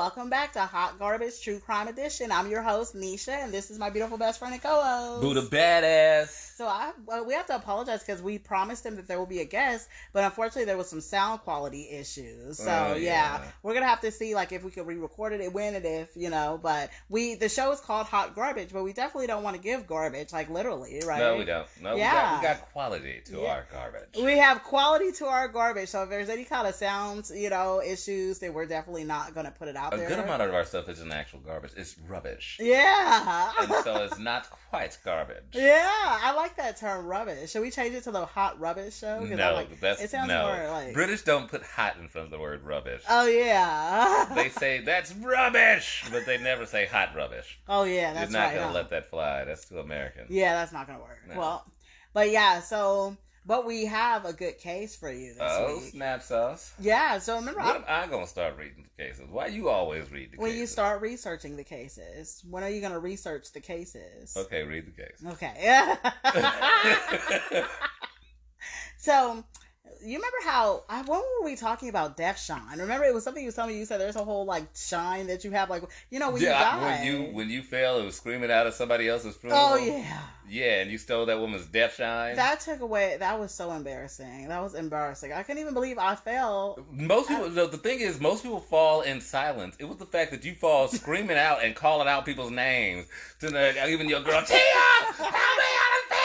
Welcome back to Hot Garbage True Crime Edition. I'm your host, Nisha, and this is my beautiful best friend and co-host. Buddha badass. So I, well, we have to apologize because we promised him that there will be a guest, but unfortunately there was some sound quality issues. So Oh, yeah. yeah. we're gonna have to see like if we could re-record it, when and if you know. But we the show is called Hot Garbage, but we definitely don't want to give garbage like literally, right? No, we don't. No, we, Yeah. got, we got quality to Yeah. our garbage. We have quality to our garbage, so if there's any kind of sounds, you know, issues, then we're definitely not going to put it out a there. good amount of our stuff isn't actual garbage. It's rubbish. Yeah. and so it's not quite garbage. yeah, I like that term, rubbish. Should we change it to the hot rubbish show? No, like- that's it sounds no. more like. British don't put hot in front of the word rubbish. oh yeah. they say that's rubbish, but they never say hot rubbish. oh yeah, that's You're not right. gonna huh? let that fly. That's too American. Yeah, that's not gonna work. No. Well, but yeah, so but we have a good case for you this Oh, week. snap sauce. Yeah, so remember When I- am I gonna start reading the cases? Why you always read the when cases? you start researching the cases, when are you gonna research the cases? Okay, read the case. Okay. so, you remember how? I, when were we talking about death shine? Remember, it was something you was telling me. You said there's a whole like shine that you have, like you know when yeah, you I- die. when you when you fell, it was screaming out of somebody else's funeral. oh yeah, yeah, and you stole that woman's death shine. that took away. That was so embarrassing. That was embarrassing. I couldn't even believe I fell. Most people, the, the thing is, most people fall in silence. It was the fact that you fall screaming out and calling out people's names. To the, even your girl, Tia, help me, I done fell.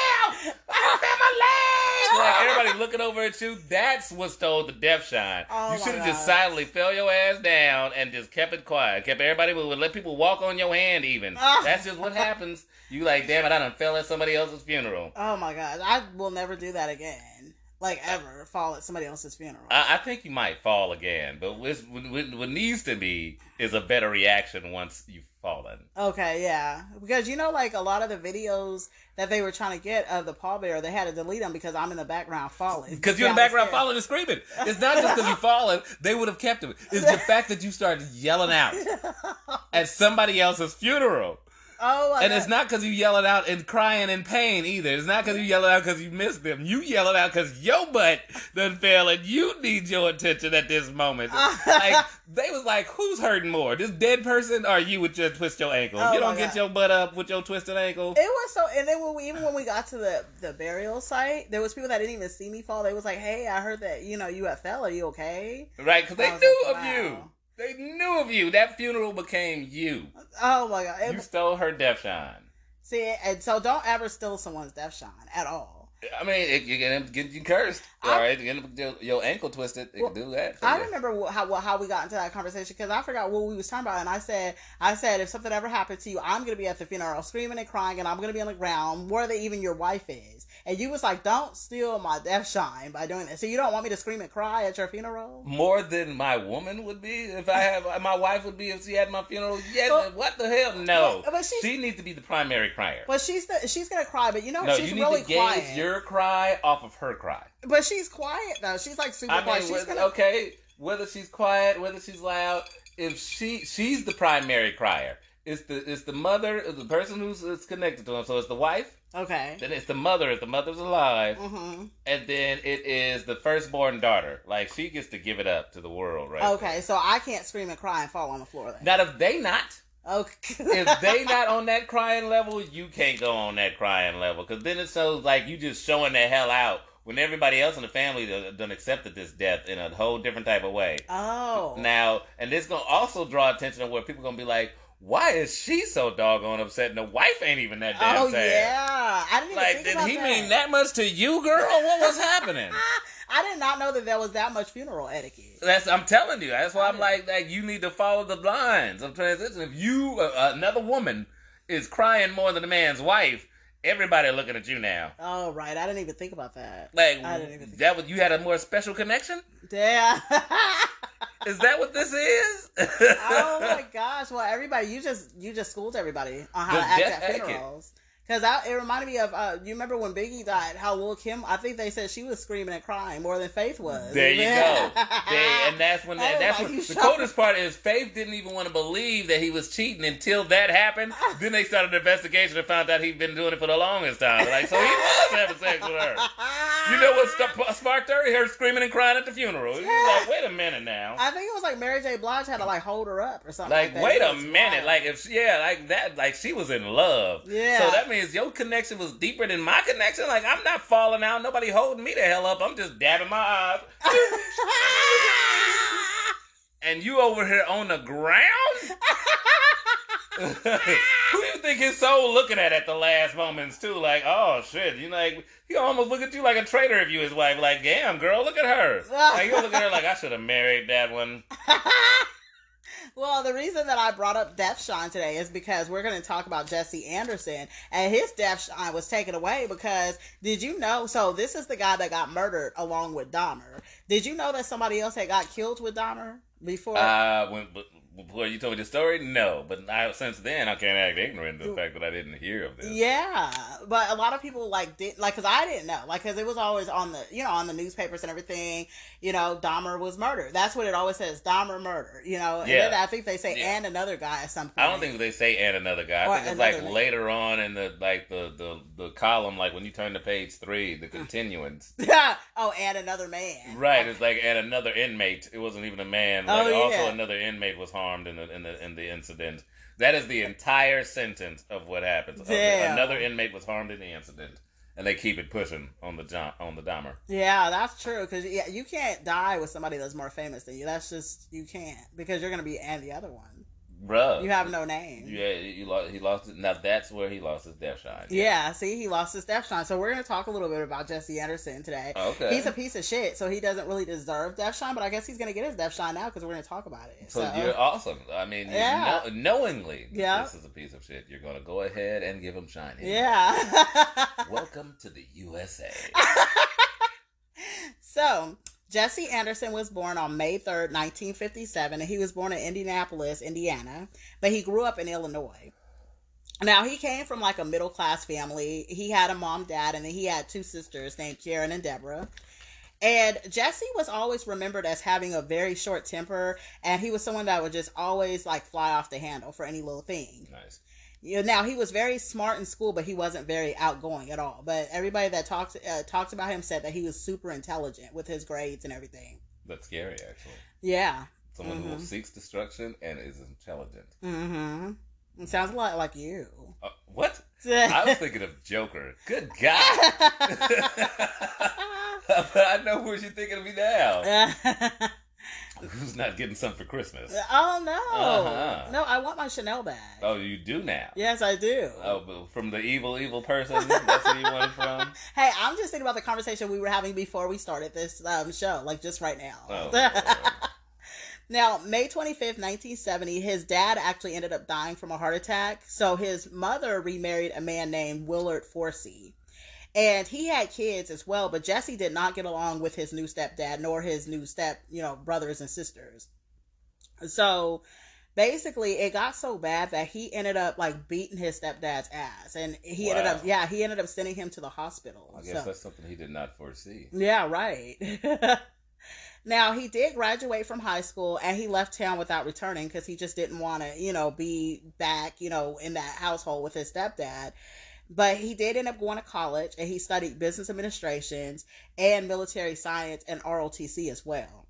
I my leg. Like everybody looking over at you. That's what stole the death shine. Oh, you should have just silently fell your ass down and just kept it quiet. Kept everybody moving. Let people walk on your hand. Even Ah. that's just what happens. You like, damn it, I done fell at somebody else's funeral. Oh my god, I will never do that again. Like ever fall at somebody else's funeral. I, I think you might fall again, but what, what, what needs to be is a better reaction once you've fallen. Okay, yeah. Because you know, like a lot of the videos that they were trying to get of the pallbearer, they had to delete them because I'm in the background falling. Because you're in the Yeah, I was background scared. falling and screaming. It's not just because you fallen; they would have kept it. It's the fact that you started yelling out at somebody else's funeral, oh and god. it's not because you yelling out and crying in pain either. It's not because you yelling out because you missed them. You yelling out because your butt done fell, and you need your attention at this moment. like they was like, who's hurting more, this dead person or you with your twist your ankle? Oh you don't get God. your butt up with your twisted ankle. It was so, and then when we, even when we got to the the burial site, there was people that didn't even see me fall. They was like, "Hey, I heard that you know you had fell. Are you okay?" Right, because they knew like, of wow. you. They knew of you. That funeral became you. Oh my god! It- You stole her death shine. see, and so don't ever steal someone's death shine at all. I mean, it, you get get you cursed. I- All right, you get your, your ankle twisted. It Well, can do that. I you. remember how how we got into that conversation because I forgot what we was talking about, and I said, I said, if something ever happened to you, I'm gonna be at the funeral screaming and crying, and I'm gonna be on the ground more than even your wife is. And you was like, don't steal my death shine by doing this. So you don't want me to scream and cry at your funeral? more than my woman would be if I have my wife would be if she had my funeral. Yeah, what the hell? No, but she needs to be the primary crier. But she's the, she's gonna cry, but you know no, she's you need really to gauge quiet. your cry off of her cry. But she's quiet though. She's like super I quiet. mean, She's whether, gonna. okay, whether she's quiet, whether she's loud, if she she's the primary crier. It's the it's the mother, it's the person who's is connected to him. So it's the wife, Okay. then it's the mother if the mother's alive, hmm and then it is the firstborn daughter. Like she gets to give it up to the world, right? Okay, so I can't scream and cry and fall on the floor then. Now if they not, Okay. if they not on that crying level, you can't go on that crying level because then it shows like you just showing the hell out when everybody else in the family done, done accepted this death in a whole different type of way. oh. Now, and this gonna also draw attention to where people gonna be like, why is she so doggone upset and the wife ain't even that damn oh sad? yeah. I didn't even Like, did he that. mean that much to you, girl? What was happening? I did not know that there was that much funeral etiquette. That's I'm telling you. That's why I'm like, like you need to follow the lines of transition. If you uh, another woman is crying more than a man's wife, everybody looking at you now. Oh right, I didn't even think about that. Like I didn't even think that was you had a more special connection. Yeah. Is that what this is? oh my gosh! Well, everybody, you just you just schooled everybody on how The to act at etiquette. Because it reminded me of, uh, you remember when Biggie died, how Lil Kim, I think they said she was screaming and crying more than Faith was. There you go. They, and that's when that, that's when the coldest part is Faith didn't even want to believe that he was cheating until that happened. then they started an investigation and found out he'd been doing it for the longest time. Like, so he was having sex with her. You know what st- sparked her? Her screaming and crying at the funeral. Was like, wait a minute now. I think it was like Mary J. Blige had to like hold her up or something. Like, Like, that. wait a minute. wild. Like, if yeah, like that, like she was in love. Yeah. So that means your connection was deeper than my connection. Like, I'm not falling out. Nobody holding me the hell up. I'm just dabbing my eyes. and you over here on the ground? Who do you think his soul looking at at the last moments too? Like, oh shit, you know, like he almost look at you like a traitor if you his wife. Like, damn girl, look at her. Like you look at her like I should have married that one. well, the reason that I brought up Death Shine today is because we're going to talk about Jesse Anderson, and his Death Shine was taken away because did you know? So this is the guy that got murdered along with Dahmer. Did you know that somebody else had got killed with Dahmer before? Uh, when before you told me the story, no, but I, since then I can't act ignorant to the mm. fact that I didn't hear of this. Yeah, but a lot of people like did like because I didn't know like because it was always on the you know on the newspapers and everything. You know, Dahmer was murdered. That's what it always says, Dahmer murder. You know, and Yeah. then I think they say Yeah. and another guy at some point. I don't think they say and another guy. Or I think it's like name. later on in the like the, the the column, like when you turn to page three, the continuance. Yeah. oh, and another man. Right, it's like and another inmate. It wasn't even a man. Like Oh, yeah. also another inmate was harmed in the in the in the incident. That is the entire sentence of what happens. Damn. Another inmate was harmed in the incident, and they keep it pushing on the on the Dahmer. Yeah, that's true. Because yeah, you can't die with somebody that's more famous than you. That's just you can't because you're gonna be and the other one. Bruh, You have no name. yeah, you lost. He lost it. Now that's where he lost his death shine. Yeah, see, he lost his death shine. So we're gonna talk a little bit about Jesse Anderson today. Oh, okay. He's a piece of shit, so he doesn't really deserve death shine. But I guess he's gonna get his death shine now because we're gonna talk about it. So, So, you're awesome. I mean, Yeah. know, knowingly, Yeah. this is a piece of shit. You're gonna go ahead and give him shine. yeah. Welcome to the USA. so Jesse Anderson was born on May 3rd, 1957, and he was born in Indianapolis, Indiana, but he grew up in Illinois. Now he came from like a middle class family. He had a mom, dad, and then he had two sisters named Karen and Deborah. And Jesse was always remembered as having a very short temper, and he was someone that would just always like fly off the handle for any little thing. nice. You know, now he was very smart in school, but he wasn't very outgoing at all. But everybody that talks uh, talks about him said that he was super intelligent with his grades and everything. That's scary, actually. Yeah. Someone who Mhm. seeks destruction and is intelligent. Mm-hmm. It sounds a lot like you. Uh, what? I was thinking of Joker. Good God. but I know who you're thinking of me now. Who's not getting something for Christmas? oh no, Uh-huh. no! I want my Chanel bag. Oh, you do now. Yes, I do. Oh, but from the evil, evil person. That's where you want it from. Hey, I'm just thinking about the conversation we were having before we started this um, show, like just right now. Oh, Now, May 25th, 1970, his dad actually ended up dying from a heart attack. So his mother remarried a man named Willard Forsey. And he had kids as well, but Jesse did not get along with his new stepdad nor his new step, you know, brothers and sisters. So basically it got so bad that he ended up like beating his stepdad's ass. And he ended up yeah, he ended up sending him to the hospital. I guess So- that's something he did not foresee. yeah, right. now he did graduate from high school and he left town without returning because he just didn't want to, you know, be back, you know, in that household with his stepdad. But he did end up going to college and he studied business administrations and military science and ROTC as well.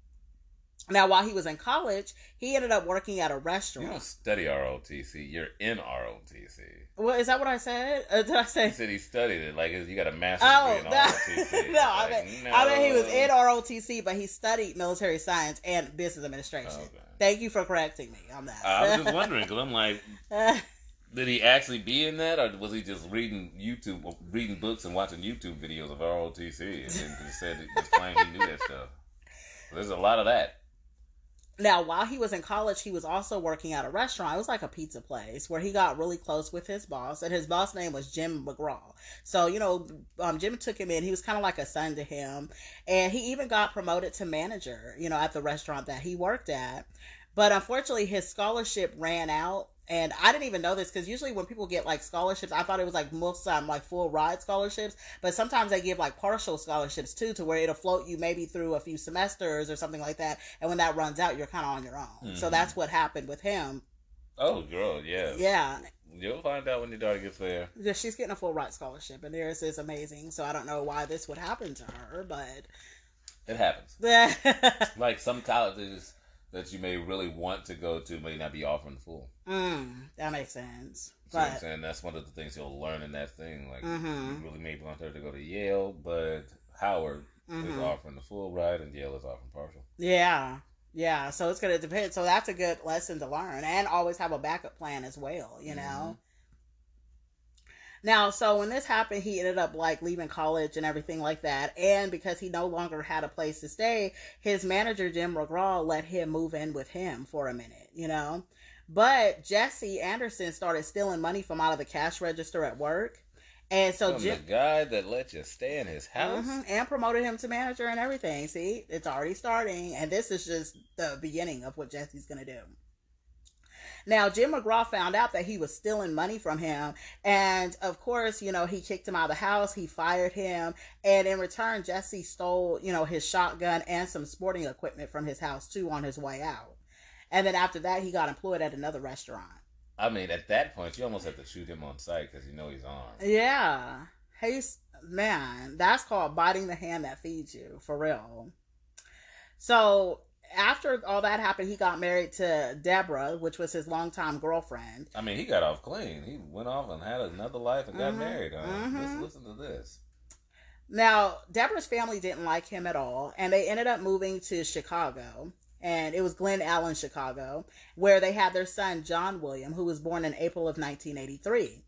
Now, while he was in college, he ended up working at a restaurant. You don't study ROTC. You're in ROTC. Well, is that what I said? Uh, did I say? He said he studied it. Like you got a master's Oh, degree in that- ROTC. no, I Like, mean, I mean, he was in no. ROTC, but he studied military science and business administration. Okay. Thank you for correcting me on that. I was just wondering because I'm like, did he actually be in that, or was he just reading YouTube, reading books and watching YouTube videos of ROTC, and then just said just claimed he knew that stuff? There's a lot of that. now, while he was in college, he was also working at a restaurant. It was like a pizza place where he got really close with his boss, and his boss name was Jim McGraw. So, you know, um, Jim took him in. He was kind of like a son to him, and he even got promoted to manager, you know, at the restaurant that he worked at. But unfortunately, his scholarship ran out and I didn't even know this because usually when people get like scholarships, I thought it was like most time like full ride scholarships, but sometimes they give like partial scholarships too, to where it'll float you maybe through a few semesters or something like that. And when that runs out, you're kind of on your own. Mm-hmm. So that's what happened with him. Oh, girl, yeah, yeah. You'll find out when your daughter gets there. Yeah, she's getting a full ride scholarship, and theirs is amazing. So I don't know why this would happen to her, but it happens. like some colleges that you may really want to go to may not be offering the full. Mm, that makes sense. So but, I'm saying that's one of the things you'll learn in that thing. Like mm-hmm. you really may want her to go to Yale, but Howard mm-hmm. is offering the full ride and Yale is offering partial. Yeah. Yeah, so it's gonna depend. So that's a good lesson to learn, and always have a backup plan as well. You know, mm-hmm. Now, so when this happened, he ended up like leaving college and everything like that. And because he no longer had a place to stay, his manager, Jim McGraw, let him move in with him for a minute, you know? But Jesse Anderson started stealing money from out of the cash register at work. And so Jim, the guy that let you stay in his house mm-hmm, and promoted him to manager and everything. See, it's already starting, and this is just the beginning of what Jesse's gonna do. Now, Jim McGraw found out that he was stealing money from him. And of course, you know, he kicked him out of the house. He fired him. And in return, Jesse stole, you know, his shotgun and some sporting equipment from his house too on his way out. And then after that, he got employed at another restaurant. I mean, at that point, you almost have to shoot him on sight because you know he's armed. Yeah. Hey, man, that's called biting the hand that feeds you, for real. So after all that happened, he got married to Deborah, which was his longtime girlfriend. I mean, he got off clean. He went off and had another life and got mm-hmm. married. Huh? Mm-hmm. Let's listen to this. Now, Deborah's family didn't like him at all, and they ended up moving to Chicago. And it was Glen Ellyn, Chicago, where they had their son, John William, who was born in April of 1983.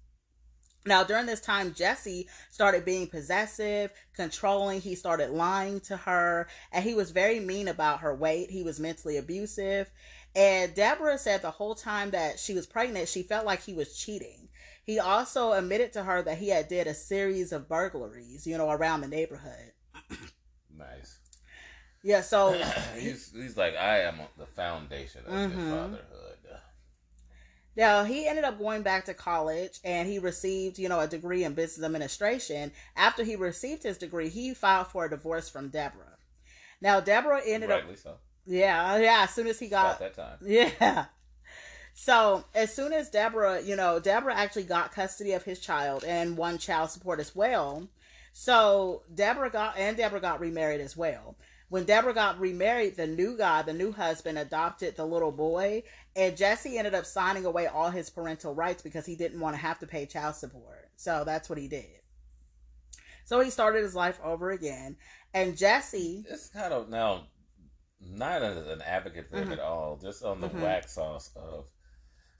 Now, during this time, Jesse started being possessive, controlling. He started lying to her, and he was very mean about her weight. He was mentally abusive. And Deborah said the whole time that she was pregnant, she felt like he was cheating. He also admitted to her that he had did a series of burglaries, you know, around the neighborhood. nice. Yeah, so he's he's like I am the foundation of mm-hmm. fatherhood. Now, he ended up going back to college and he received, you know, a degree in business administration. After he received his degree, he filed for a divorce from Deborah. Now, Deborah ended Rightly up. so. Yeah, yeah, as soon as he got. that time. Yeah. So, as soon as Deborah, you know, Deborah actually got custody of his child and won child support as well. So, Deborah got, and Deborah got remarried as well when Deborah got remarried, the new guy, the new husband, adopted the little boy, and Jesse ended up signing away all his parental rights because he didn't want to have to pay child support. So that's what he did. So he started his life over again, and Jesse. It's kind of now, not as an advocate for mm-hmm. him at all, just on the mm-hmm. wax sauce of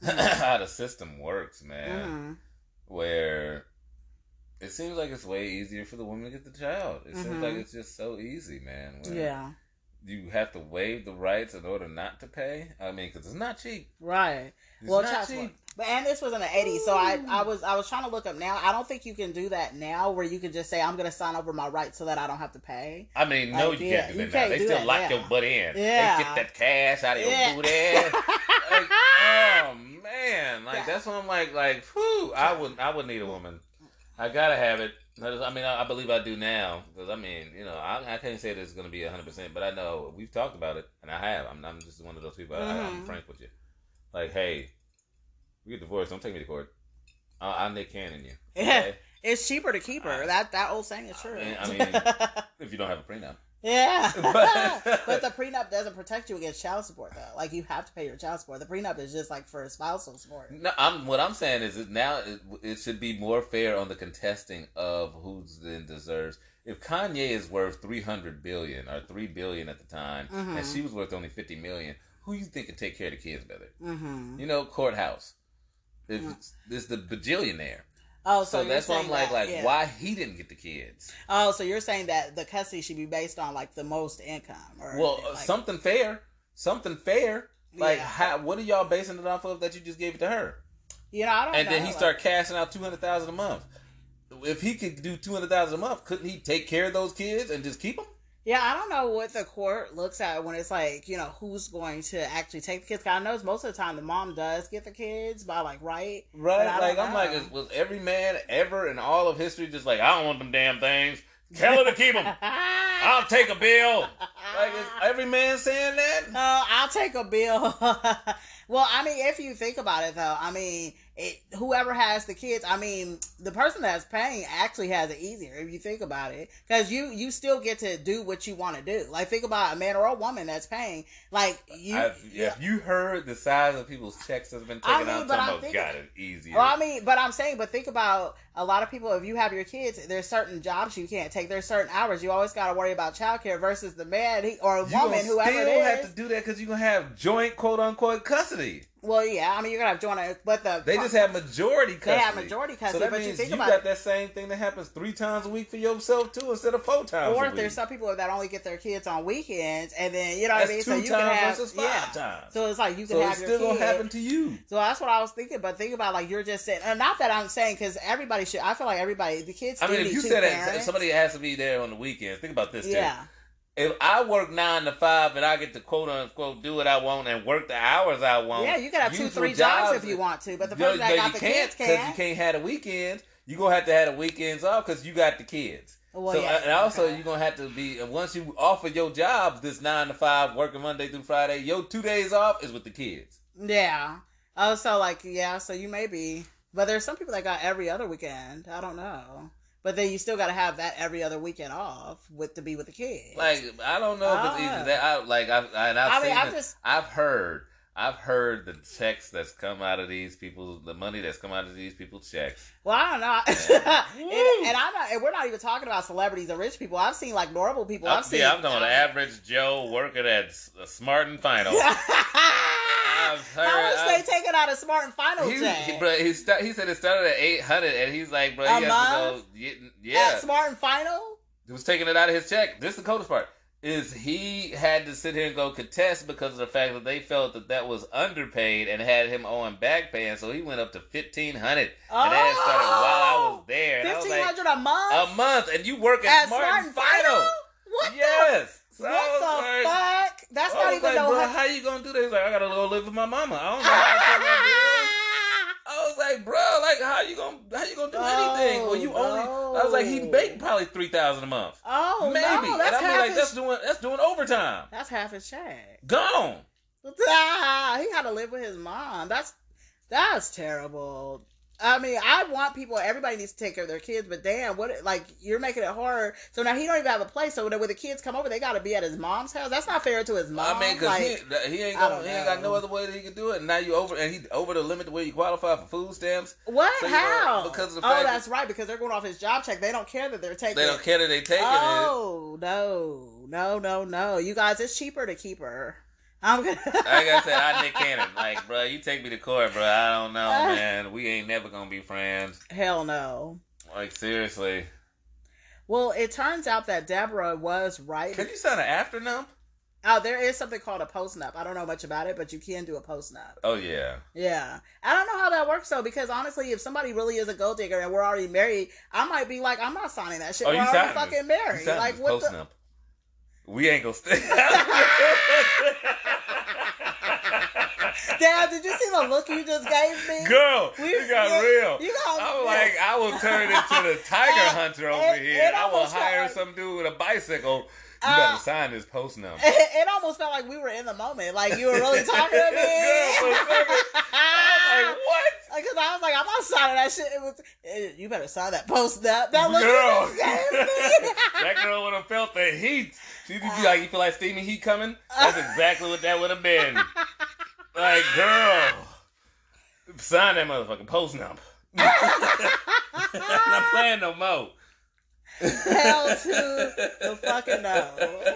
how the system works, man. Mm-hmm. Where it seems like it's way easier for the woman to get the child. It seems like mm-hmm. it's just so easy, man. Yeah. You have to waive the rights in order not to pay. I mean, because it's not cheap. Right. It's well, not cheap. But and this was in the '80s, so I, I was I was trying to look up now. I don't think you can do that now, where you can just say I'm going to sign over my rights so that I don't have to pay. I mean, no, you yeah, can't do that. Now. They still lock your butt in. Yeah. They get that cash out of your yeah. booty. like, oh man, like that's what I'm like. Like, whew, I would I would need a woman I gotta have it. I mean, I, believe I do now because I mean, you know, I, I can't say that it's going to be hundred percent, but I know we've talked about it, and I have. I'm, I'm just one of those people. Mm-hmm. I, am frank with you. Like, hey, we get divorced. Don't take me to court. I, I'll Nick Cannon you. Okay? Yeah, it's cheaper to keep her. I, that that old saying is true. I mean, if you don't have a prenup. Yeah, but the prenup doesn't protect you against child support though. Like you have to pay your child support. The prenup is just like for spousal support. No, I'm what I'm saying is that now it, it should be more fair on the contesting of who's then deserves. If Kanye is worth three hundred billion or three billion at the time, mm-hmm. and she was worth only fifty million, who you think could take care of the kids better? Mm-hmm. You know, courthouse. If mm-hmm. it's, the bajillionaire. Oh, so, so that's why I'm like, that, like, yeah. why he didn't get the kids? Oh, so you're saying that the custody should be based on like the most income, or well, like, something fair, something fair. Like, yeah. how, what are y'all basing it off of that you just gave it to her? You know, I don't. And know, then he like, start cashing out two hundred thousand a month. If he could do two hundred thousand a month, couldn't he take care of those kids and just keep them? Yeah, I don't know what the court looks at when it's like, you know, who's going to actually take the kids. 'Cause I know most of the time the mom does get the kids by like right. Right? Like I'm like, is- was every man ever in all of history just like, I don't want them damn things. Tell her to keep them. I'll take a bill. Like is every man saying that? Uh, I'll take a bill. well, I mean, if you think about it, though, I mean, it, whoever has the kids, I mean, the person that's paying actually has it easier if you think about it, because you you still get to do what you want to do. Like, think about a man or a woman that's paying. Like you, I've, yeah, if you heard the size of people's checks that's been taken I mean, out, but I'm thinking- got it easier. Well, I mean, but I'm saying, but think about a lot of people. If you have your kids, there's certain jobs you can't take. There's certain hours you always got to worry about childcare versus the man he, or a you woman, whoever still have to do that because you're gonna have joint quote unquote custody. Well, yeah, I mean, you're gonna have joint, but the They just have majority custody. They have majority custody, so that but you means think you about got it- that same thing that happens three times a week for yourself too, instead of four times. Or if there's some people that only get their kids on weekends, and then you know That's what I mean. two so you times can have versus five yeah. times. So it's like you can so have it's your still kid. gonna happen to you. So that's what I was thinking. But think about like you're just saying, and not that I'm saying because everybody should. I feel like everybody, the kids. I mean, if you said that parents. somebody has to be there on the weekends, think about this too. If I work nine to five and I get to quote unquote do what I want and work the hours I want, yeah, you can have two, three jobs, if you want to. But the No, person that no, got you the can't kids can't. you can't have the weekends. You gonna have to have the weekends off because you got the kids. Well, so yeah, and also okay. you're gonna have to be once you offer your jobs this nine to five working Monday through Friday, your two days off is with the kids. Yeah. Oh, so like yeah, so you may be, but there's some people that got every other weekend. I don't know, but then you still got to have that every other weekend off with to be with the kids. Like I don't know if it's easy. Ah. That I like I and I've I mean, seen I'm it. just- I've heard I've heard the checks that's come out of these people, the money that's come out of these people's checks. Well, I don't know, and, and I'm not. And we're not even talking about celebrities or rich people. I've seen like normal people. I've I'm, seen. yeah, I'm talking about average Joe working at Smart and Final. I've heard- How much I've- they taking out of Smart and Final He, check? he, bro, he, sta- he said it started at 800 and he's like, bro, A he has month? to go. Yeah, yeah. At Smart and Final. he was taking it out of his check. This is the coldest part. Is he had to sit here and go contest because of the fact that they felt that that was underpaid and had him owing back paying, so he went up to fifteen hundred, and that started while I was oh! there. And I was Fifteen like, hundred a month a month, and you work at, at Smart, and Final. What Yes. the? So what the like- fuck? That's not even like, no. how you gonna do that? He's like, I gotta go live with my mama. I don't know how to pay my bills. I was like, bro, like how you gonna how you gonna do anything? Well, you only. I was like, he no. make probably three thousand a month, Oh maybe. no, and I mean, like his, that's doing that's doing overtime. that's half his check. Gone. Ah, he had to live with his mom. That's that's terrible. I mean, I want people. Everybody needs to take care of their kids, but damn, what? Like you're making it hard. So now he don't even have a place. So when the kids come over, they got to be at his mom's house. That's not fair to his mom. I mean, because like, he, he ain't gonna, he ain't got no other way that he can do it. And now you over and he over the limit where you qualify for food stamps. what? so you know, How? because of the oh, that's right. Because they're going off his job check. They don't care that they're taking. They don't care that they taking it. Oh no, no, no, no! You guys, it's cheaper to keep her. I'm gonna. Like I said, I Nick Cannon. Like, bro, you take me to court, bro. I don't know, man. We ain't never gonna be friends. Hell no. Like, seriously. Well, it turns out that Deborah was right. Can you sign an after nump? Oh, there is something called a post nup. I don't know much about it, but you can do a post nup. Oh yeah. Yeah, I don't know how that works though, because honestly, if somebody really is a gold digger and we're already married, I might be like, I'm not signing that shit. Oh, we're already fucking married. Like what post the? We ain't gonna stay. Dad, did you see the look you just gave me? Girl, We- you got yeah, real. you got- I'm like, I will turn into the tiger hunter over it- here. it I will hire like- some dude with a bicycle. You Uh, better sign this post now. It, it almost felt like we were in the moment, like you were really talking to me. Girl, for a second, I was like, what? Because I was like, I'm not signing that shit. It was, eh, you better sign that post now. That Girl, you just gave me. that girl would have felt the heat. She'd be like, "You feel like steamy heat coming?" That's exactly what that would have been. Like, girl, sign that motherfucking post number. I'm not playing no more. Hell to the fucking no.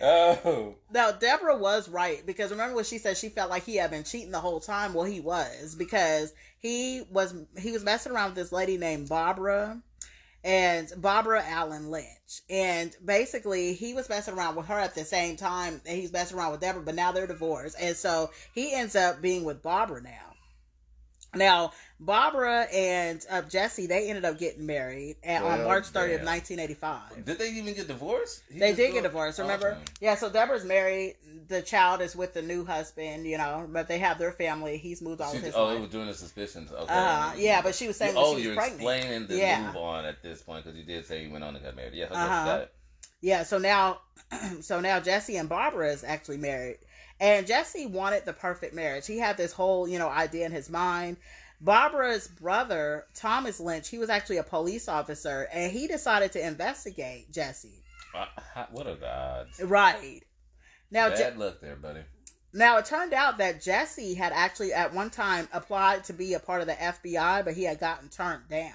Oh, now, Deborah was right because remember what she said? She felt like he had been cheating the whole time. Well, he was because he was he was messing around with this lady named Barbara and Barbara Allen Lynch. And basically, he was messing around with her at the same time that he's messing around with Deborah, but now they're divorced. And so he ends up being with Barbara now. Now, Barbara and uh, Jesse, they ended up getting married and on March 30th, damn. 1985. Did they even get divorced? He They did go- get divorced, remember? Awesome. Yeah, so Deborah's married. The child is with the new husband, you know, but they have their family. He's moved on She- with his oh, it wife. was during the suspicions. Okay. Uh, yeah, but she was saying that oh, she was you're pregnant. explaining the Yeah. move on at this point because you did say you went on and got married. Yeah, okay, Uh-huh. got. Yeah, so now, so now Jesse and Barbara is actually married, and Jesse wanted the perfect marriage. He had this whole, you know, idea in his mind. Barbara's brother, Thomas Lynch, he was actually a police officer, and he decided to investigate Jesse. Uh, what are the odds? Right now, Je- Bad luck there, buddy. Now it turned out that Jesse had actually at one time applied to be a part of the FBI, but he had gotten turned down.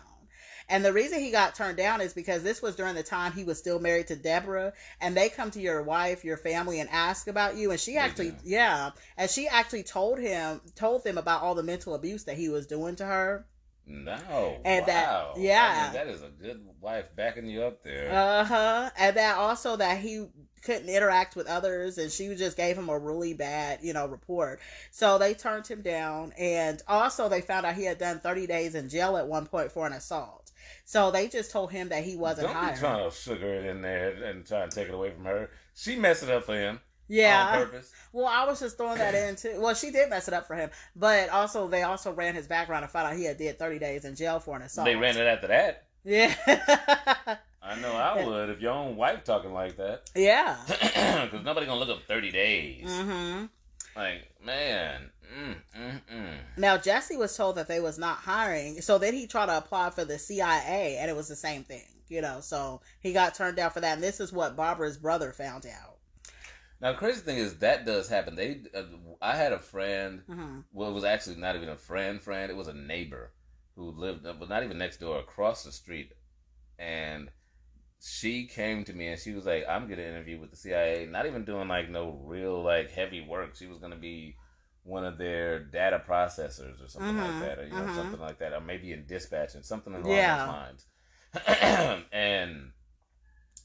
And the reason he got turned down is because this was during the time he was still married to Deborah, and they come to your wife, your family, and ask about you. And she actually, yeah, and she actually told him, told them about all the mental abuse that he was doing to her. No. And that- yeah. I mean, that is a good wife backing you up there. Uh huh. And that also that he couldn't interact with others, and she just gave him a really bad, you know, report. So they turned him down, and also they found out he had done 30 days in jail at one point for an assault. So they just told him that he wasn't Don't hired. be trying to sugar it in there and try and take it away from her. She messed it up for him yeah. purpose. Well, I was just throwing that in too. Well, she did mess it up for him, but also they also ran his background and found out he had did 30 days in jail for an assault. They ran it after that. Yeah. I know I would if your own wife talking like that. yeah. Because nobody gonna look up thirty days. hmm Like man, mm, mm, mm. Now Jesse was told that they was not hiring, so then he tried to apply for the CIA, and it was the same thing, you know. So he got turned down for that, and this is what Barbara's brother found out. Now the crazy thing is that does happen. They, uh, I had a friend. hmm Well, it was actually not even a friend. Friend, it was a neighbor who lived, uh, but not even next door, across the street, and she came to me and she was like, "I'm gonna interview with the CIA. Not even doing like no real like heavy work. She was gonna be." One of their data processors or something Mhm, like that, or you know, mhm. something like that, or maybe in dispatching, something along Yeah. those lines. and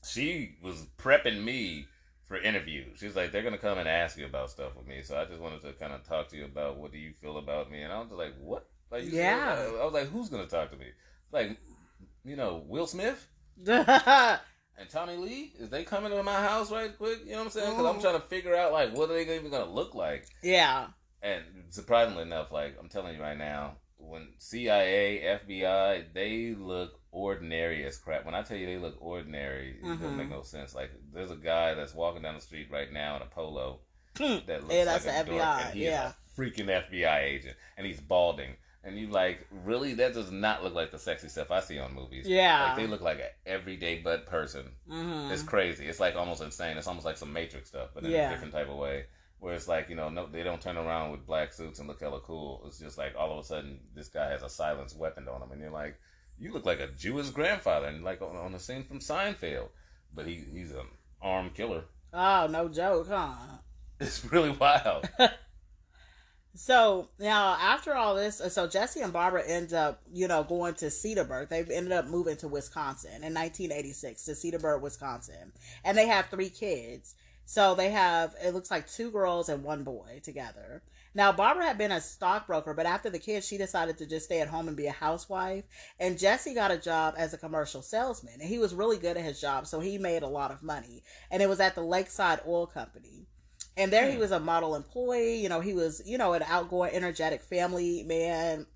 she was prepping me for interviews. She's like, they're gonna come and ask you about stuff with me. So I just wanted to kind of talk to you about what do you feel about me, and I was like, what? Like, you Yeah. said- I was like, who's gonna talk to me? Like, you know, Will Smith and Tommy Lee is they coming to my house right quick? You know what I'm saying? Because I'm trying to figure out like what are they even gonna look like. And surprisingly enough, like I'm telling you right now, when CIA, FBI, they look ordinary as crap. When I tell you they look ordinary, it Mhm. doesn't make no sense. Like there's a guy that's walking down the street right now in a polo that looks Yeah, that's like a the dork, FBI, and he yeah. a freaking FBI agent, and he's balding. And you like, really? That does not look like the sexy stuff I see on movies. Yeah. like they look like an everyday butt person. hmm It's crazy. It's like almost insane. It's almost like some Matrix stuff, but in Yeah. a different type of way. Where it's like you know, no, they don't turn around with black suits and look hella cool. It's just like all of a sudden this guy has a silenced weapon on him, and you're like, you look like a Jewish grandfather, and like on, on the scene from Seinfeld, but he he's an armed killer. Oh, no joke, huh? It's really wild. So now, after all this, so Jesse and Barbara end up, you know, going to Cedarburg. They've ended up moving to Wisconsin in 1986 to Cedarburg, Wisconsin, and they have three kids. So they have it looks like two girls and one boy together. Now Barbara had been a stockbroker, but after the kids, she decided to just stay at home and be a housewife. And Jesse got a job as a commercial salesman, and he was really good at his job, so he made a lot of money. And it was at the Lakeside Oil Company. And there he Hmm. was a model employee. You know, he was, you know, an outgoing, energetic family man.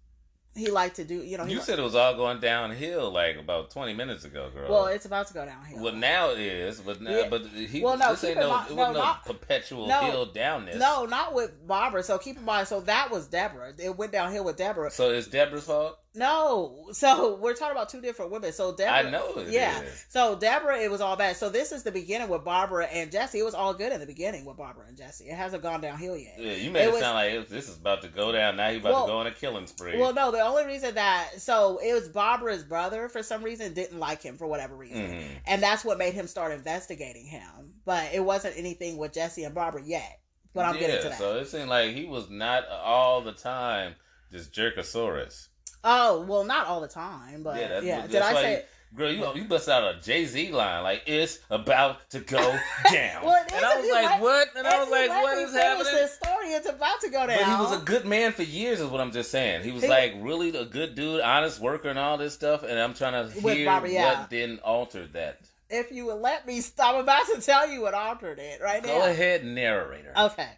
He liked to do, you know, he, You said it was all going downhill like about 20 minutes ago, girl. well, it's about to go downhill. Well, now it is, but now, Yeah. but he. Well, no, this ain't no, mind- it no, wasn't no not- perpetual no, hill downness. no, not with Barbara. So keep in mind, so that was Deborah. It went downhill with Deborah. So it's Deborah's fault. No, so we're talking about two different women. So Deborah, I know it yeah. is. So Deborah, it was all bad. So this is the beginning with Barbara and Jesse. It was all good in the beginning with Barbara and Jesse. It hasn't gone downhill yet. Yeah, you made It it, was- sound like it was, this is about to go down. Now he's about Well- to go on a killing spree. Well, no, the only reason that so it was Barbara's brother for some reason didn't like him for whatever reason, Mhm. and that's what made him start investigating him. But it wasn't anything with Jesse and Barbara yet. But I'm yeah, getting to that. So it seemed like he was not all the time just jerkosaurus. Oh well, not all the time, but Yeah, yeah. that's- Did that's I why say? Girl, you you bust out a Jay Z line like it's about to go down, Well, it and I was if like, let- "What?" And I If was you like, let "What me is happening?" This story, it's about to go down. But he was a good man for years, is what I'm just saying. He was He- like really a good dude, honest worker, and all this stuff. And I'm trying to hear Barbara, yeah. what then altered that. if you would let me, I'm about to tell you what altered it right Go now. Go ahead, narrator. Okay.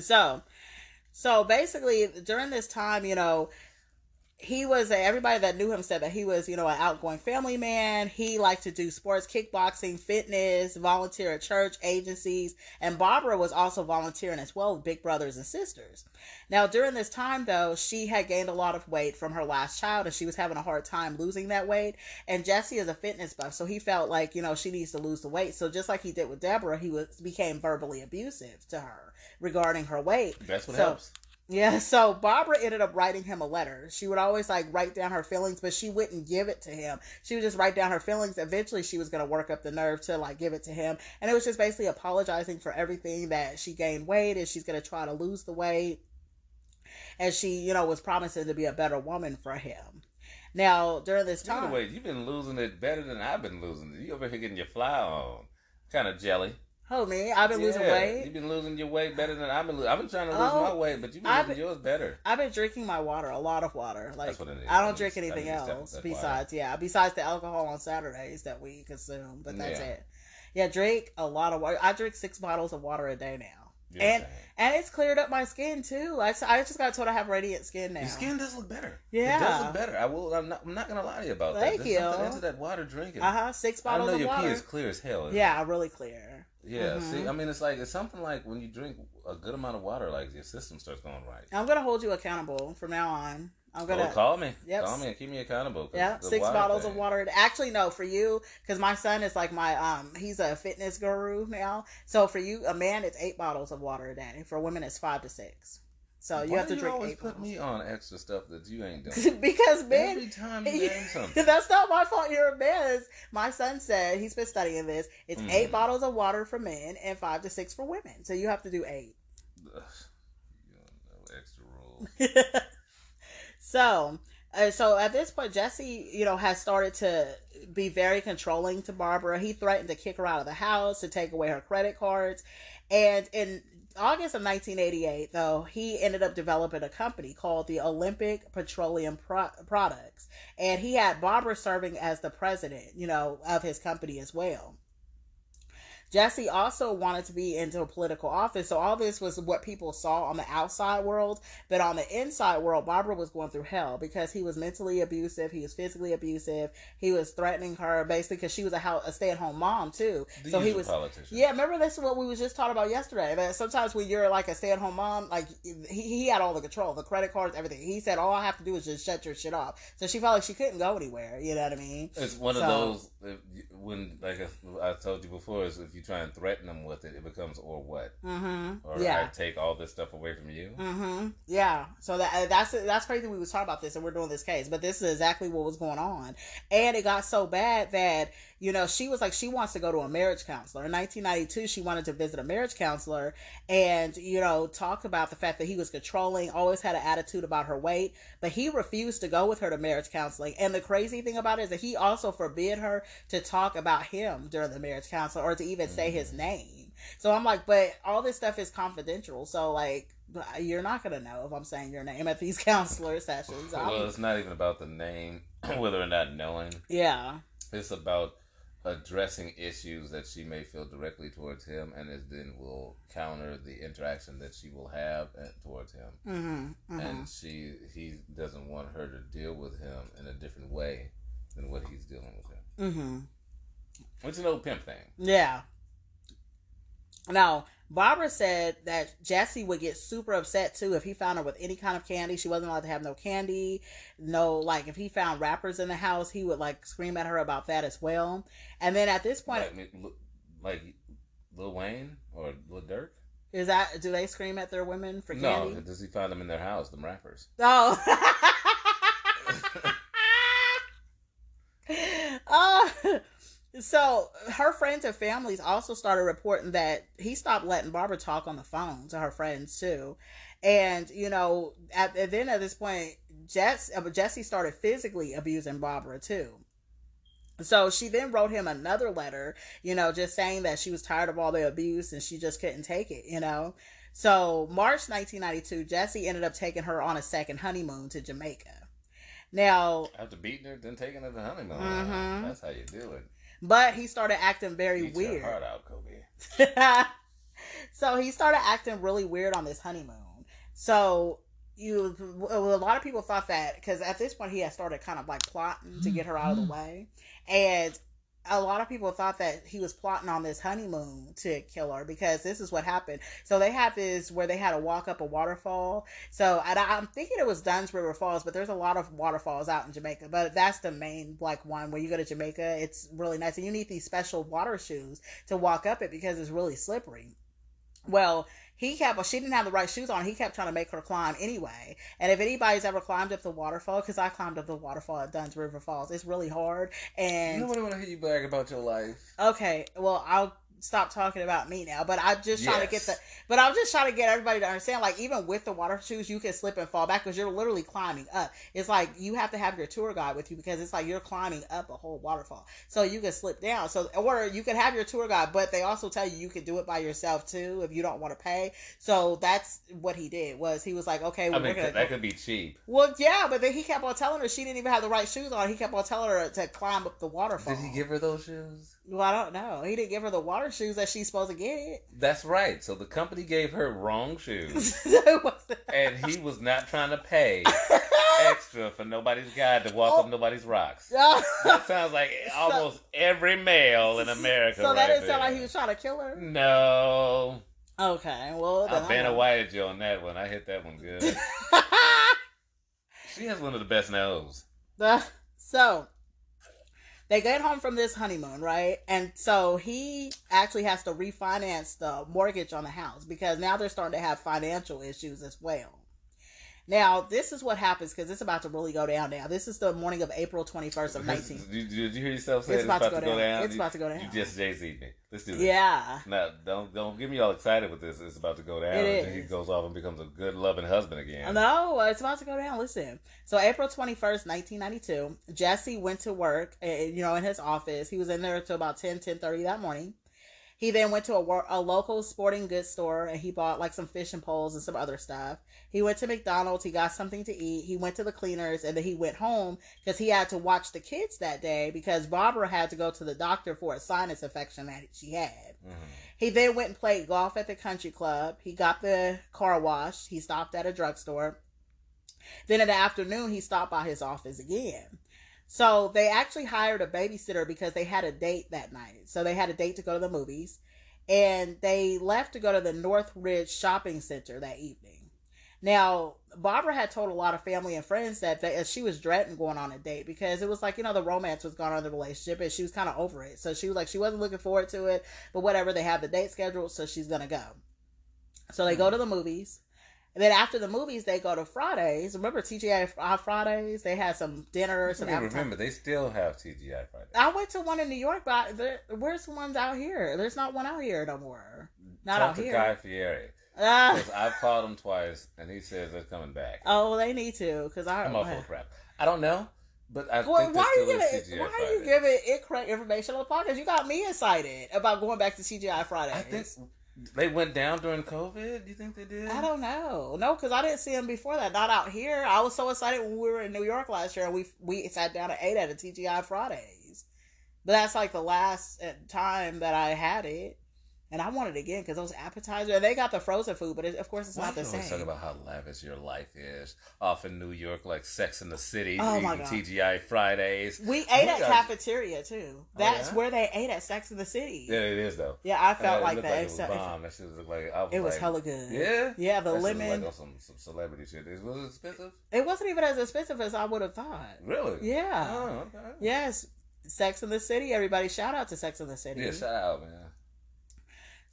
So, so basically, during this time, you know, he was everybody that knew him said that he was, you know, an outgoing family man. He liked to do sports, kickboxing, fitness, volunteer at church agencies, and Barbara was also volunteering as well with Big Brothers and Sisters. Now, during this time, though, she had gained a lot of weight from her last child, and she was having a hard time losing that weight. And Jesse is a fitness buff, so he felt like you know she needs to lose the weight. So just like he did with Deborah, he was became verbally abusive to her regarding her weight. That's what So- helps. Yeah, so Barbara ended up writing him a letter. She would always like write down her feelings, but she wouldn't give it to him. She would just write down her feelings. Eventually, she was going to work up the nerve to like give it to him. And it was just basically apologizing for everything that she gained weight and she's going to try to lose the weight. And she, you know, was promising to be a better woman for him. Now, during this By the time, way, you've been losing it better than I've been losing it. You over here getting your fly on. Kind of jelly. Oh me, I've been losing Yeah, weight. You've been losing your weight better than I've been. Lo- I've been trying to lose Oh, my weight, but you've been I've losing yours better. I've been drinking my water, a lot of water. Like That's what it is. I don't drink anything else besides yeah, besides the alcohol on Saturdays that we consume. But that's Yeah. it. Yeah, drink a lot of water. I drink six bottles of water a day now, You know and saying? and it's cleared up my skin too. I, I just got told I have radiant skin now. Your skin does look better. Yeah. it does look better. I will. I'm not. I'm not gonna lie to you about Thank that. Something you. into that water drinking. Uh huh. Six bottles. I know of your water. pee is clear as hell. yeah, really clear. Yeah. Mhm. See, I mean, it's like it's something like when you drink a good amount of water, like your system starts going right. I'm gonna hold you accountable from now on. I'm gonna. Oh, call me. Yep. Call me and keep me accountable. Yeah, six bottles thing- of water. Actually, no, for you, because my son is like my um, he's a fitness guru now. So for you, a man, it's eight bottles of water a day. For women, it's five to six. So you Why have to do drink always put me on extra stuff that you ain't doing. because men, Every time you name something. that's not my fault. You're a man. It's- My son said he's been studying this. It's Mhm. eight bottles of water for men and five to six for women. So you have to do eight. Ugh, you extra rules. so uh, so at this point jesse you know has started to be very controlling to barbara he threatened to kick her out of the house to take away her credit cards and in august of 1988 though he ended up developing a company called the olympic petroleum Pro- products and he had barbara serving as the president you know of his company as well Jesse also wanted to be into a political office. So all this was what people saw on the outside world. But on the inside world, Barbara was going through hell because he was mentally abusive. He was physically abusive. He was threatening her basically because she was a, house, a stay-at-home mom too. So he was politician. yeah, remember this is what we was just talking about yesterday. That sometimes when you're like a stay at home mom, like he, he had all the control, the credit cards, everything. He said all I have to do is just shut your shit off. So she felt like she couldn't go anywhere. You know what I mean? It's one of those when, like I, I told you before, is if you try and threaten them with it, it becomes or what, Mm-hmm. or yeah. I take all this stuff away from you. Mm-hmm. Yeah. So that that's that's crazy. We was talking about this, and we're doing this case, but this is exactly what was going on, and it got so bad that you know she was like she wants to go to a marriage counselor. In 1992, she wanted to visit a marriage counselor, and you know talk about the fact that he was controlling, always had an attitude about her weight, but he refused to go with her to marriage counseling. And the crazy thing about it is that he also forbid her to talk about him during the marriage counselor or to even say his mm-hmm. name. So I'm like, but all this stuff is confidential. So like, you're not gonna know if I'm saying your name at these counselor sessions. I'm- Well, it's not even about the name, whether or not knowing. yeah, It's about addressing issues that she may feel directly towards him, and it then will counter the interaction that she will have at, towards him. mm-hmm, And she, he doesn't want her to deal with him in a different way than what he's dealing with him. mm-hmm. Which is an old pimp thing. Yeah. Now, Barbara said that Jesse would get super upset too if he found her with any kind of candy. She wasn't allowed to have no candy. No, like if he found wrappers in the house, he would like scream at her about that as well. And then at this point, Like, like Lil Wayne or Lil Durk? is that do they scream at their women for candy? No, does he find them in their house, them rappers? Oh. oh. So her friends and families also started reporting that he stopped letting Barbara talk on the phone to her friends too, and you know, at, and then at this point, Jess, uh, Jesse started physically abusing Barbara too. So she then wrote him another letter, you know, just saying that she was tired of all the abuse and she just couldn't take it, you know. So March 1992, Jesse ended up taking her on a second honeymoon to Jamaica. Now, After beating her, then taking her to the honeymoon. Mhm. That's how you do it. But he started acting very Beat your weird. heart out, Kobe. so he started acting really weird on this honeymoon. So you, a lot of people thought that because at this point he had started kind of like plotting to get her out of the mm-hmm. way, and a lot of people thought that he was plotting on this honeymoon to kill her because this is what happened. So they had this where they had to walk up a waterfall. So I, I'm thinking it was Dunn's River Falls, but there's a lot of waterfalls out in Jamaica. But that's the main like one where you go to Jamaica. It's really nice, and you need these special water shoes to walk up it because it's really slippery. Well, he kept, well, she didn't have the right shoes on. He kept trying to make her climb anyway. And if anybody's ever climbed up the waterfall, because I climbed up the waterfall at Dunn's River Falls, it's really hard. And Nobody want to hear you brag about your life. okay, well, I'll stop talking about me now. But I'm just trying to get the, but I'm just trying to get everybody to understand, like, even with the water shoes, you can slip and fall back because you're literally climbing up. It's like you have to have your tour guide with you because it's like you're climbing up a whole waterfall. So you can slip down. So, or you can have your tour guide, but they also tell you you can do it by yourself too if you don't want to pay. So that's what he did was he was like, okay, I mean, that could be cheap. well, yeah, but then he kept on telling her she didn't even have the right shoes on. He kept on telling her to climb up the waterfall. Did he give her those shoes? Well, I don't know. He didn't give her the water shoes that she's supposed to get. That's right. So the company gave her wrong shoes, and he was not trying to pay extra for nobody's guide to walk Oh. up nobody's rocks. That sounds like almost every male in America. So that right didn't sound like he was trying to kill her. No, Okay, well, I Vanna know. Whited you on that one. I hit that one good. she has one of the best nose. The- so they get home from this honeymoon, right? And so he actually has to refinance the mortgage on the house because now they're starting to have financial issues as well. Now, this is what happens because it's about to really go down now. This is the morning of April 21st of 19. Did, did you hear yourself say It's it's, about about, to go to go down. down? It's about to go You down. just Jay Z me. Let's do this. Yeah. Now, don't don't get me all excited with this. It's about to go down. It and then He goes off and becomes a good loving husband again. No, it's about to go down. Listen. So April 21st, 1992, Jesse went to work, uh, you know, in his office. He was in there until about 10, 10.30 that morning. He then went to a, a local sporting goods store and he bought like some fishing poles and some other stuff. He went to McDonald's. He got something to eat. He went to the cleaners and then he went home because he had to watch the kids that day because Barbara had to go to the doctor for a sinus infection that she had. Mhm. He then went and played golf at the country club. He got the car washed. He stopped at a drugstore. Then in the afternoon, he stopped by his office again. So they actually hired a babysitter because they had a date that night. So they had a date to go to the movies. And they left to go to the Northridge Shopping Center that evening. Now, Barbara had told a lot of family and friends that they, she was dreading going on a date because it was like, you know, the romance was gone on the relationship and she was kind of over it. So she was like, she wasn't looking forward to it, but whatever, they have the date scheduled, so she's going to go. So they go hmm. to the movies. And then after the movies, they go to Fridays. Remember TGI Fri- Fridays? They had some dinner, some remember, they still have TGI Friday. I went to one in New York, but there, where's the ones out here? There's not one out here no more. Not Talk out to here. Guy Fieri. Ah. 'Cause I've called him twice, and he says they're coming back. oh, they need to because. I'm all full of crap. I don't know, but I Well, why are you giving why are you giving incorrect information on the podcast? You got me excited about going back to TGI Fridays. I think they went down during COVID. Do you think they did? I don't know. No, because I didn't see them before that. Not out here. I was so excited when we were in New York last year and we we sat down and ate at a TGI Fridays. But that's like the last uh, time that I had it. And I want it again because those appetizers they got the frozen food, but it, of course it's not the same. always talk about how lavish your life is off in New York, like Sex in the City, Oh, my God. TGI Fridays. We ate Oh, at cafeteria too. Oh, That's yeah? where they ate at Sex in the City. Yeah, it is though. Yeah, I felt it like that. Like it was except- bomb. That shit was like was it was like, hella good. Yeah, Yeah, the That lemon. like on some some celebrity shit. Is was it expensive? It wasn't even as expensive as I would have thought. Really? Yeah. Oh, okay. Yes. Sex in the City. Everybody shout out to Sex in the City. Yeah, shout out, man.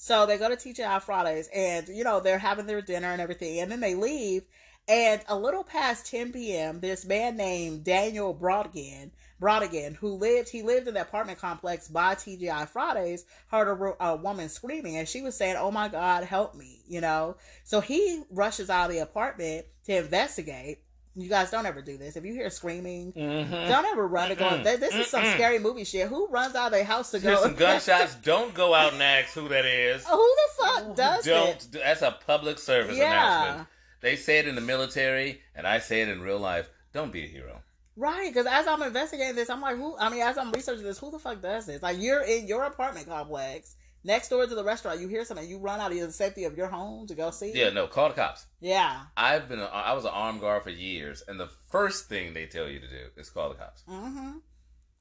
So they go to TGI Fridays and, you know, they're having their dinner and everything. And then they leave. And a little past 10 p.m., this man named Daniel Brodigan, Brodigan, who lived, he lived in the apartment complex by TGI Fridays, heard a, a woman screaming and she was saying, Oh my God, help me, you know? So he rushes out of the apartment to investigate. You guys don't ever do this. If you hear screaming, Mm-hmm. don't ever run to go. Mm-mm. This is some Mm-mm. scary movie shit. Who runs out of their house to Hear go? some gunshots. Don't go out and ask who that is. Who the fuck does Don't. it? That's a public service Yeah. announcement. They say it in the military, and I say it in real life. Don't be a hero. Right, because as I'm investigating this, I'm like, who? I mean, as I'm researching this, who the fuck does this? Like, you're in your apartment complex, next door to the restaurant. You hear something, you run out of the safety of your home to go see. Yeah, no, call the cops. Yeah. I've been, a, I was an armed guard for years, and the first thing they tell you to do is call the cops. Mm-hmm.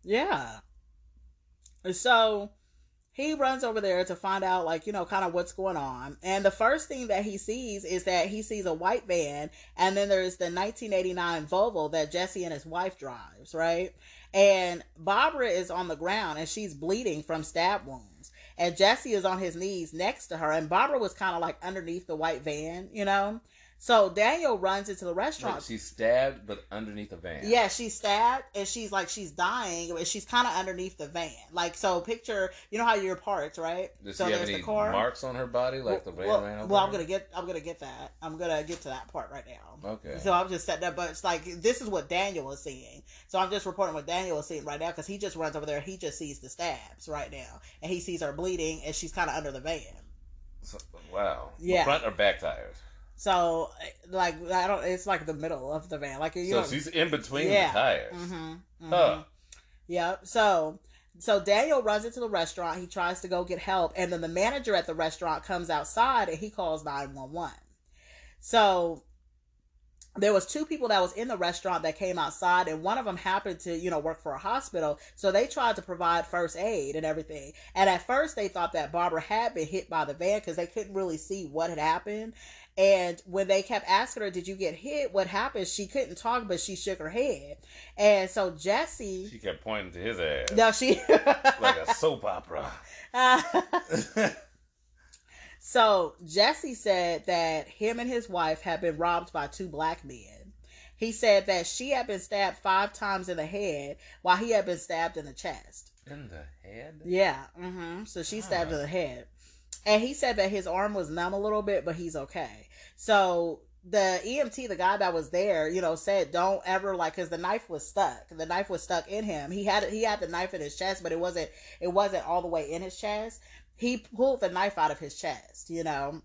Yeah. So he runs over there to find out, like, you know, kind of what's going on. And the first thing that he sees is that he sees a white van, and then there's the 1989 Volvo that Jesse and his wife drives, right? And Barbara is on the ground and she's bleeding from stab wounds. And Jesse is on his knees next to her, and Barbara was kind of like underneath the white van, you know? So Daniel runs into the restaurant. Like, she's stabbed, but underneath the van. Yeah, she's stabbed and she's like she's dying, and she's kind of underneath the van. Like so, picture you know how your parts right? Does so she have there's any the car. marks on her body, like the van well, ran over? well, I'm gonna get I'm gonna get that. I'm gonna get to that part right now. Okay. So I'm just setting up, but it's like this is what Daniel is seeing. So I'm just reporting what Daniel is seeing right now because he just runs over there. He just sees the stabs right now, and he sees her bleeding, and she's kind of under the van. So- wow. Yeah. Front or back tires? So like I don't, it's like the middle of the van, like you So she's in between Yeah. the tires. Mm-hmm. Huh. Yep. So so Daniel runs into the restaurant. He tries to go get help, and then the manager at the restaurant comes outside and he calls nine one one. So there was two people that was in the restaurant that came outside and one of them happened to you know work for a hospital so they tried to provide first aid and everything and at first they thought that barbara had been hit by the van because they couldn't really see what had happened and when they kept asking her did you get hit what happened she couldn't talk but she shook her head and so jesse She kept pointing to his ass no she like a soap opera. So Jesse said that him and his wife had been robbed by two black men. He said that she had been stabbed five times in the head while he had been stabbed in the chest. in the head. Yeah. hmm So she stabbed in the head. And he said that his arm was numb a little bit, but he's okay. So the EMT, the guy that was there, you know, said don't ever like because the knife was stuck. The knife was stuck in him. He had he had the knife in his chest, but it wasn't it wasn't all the way in his chest. He pulled the knife out of his chest, you know.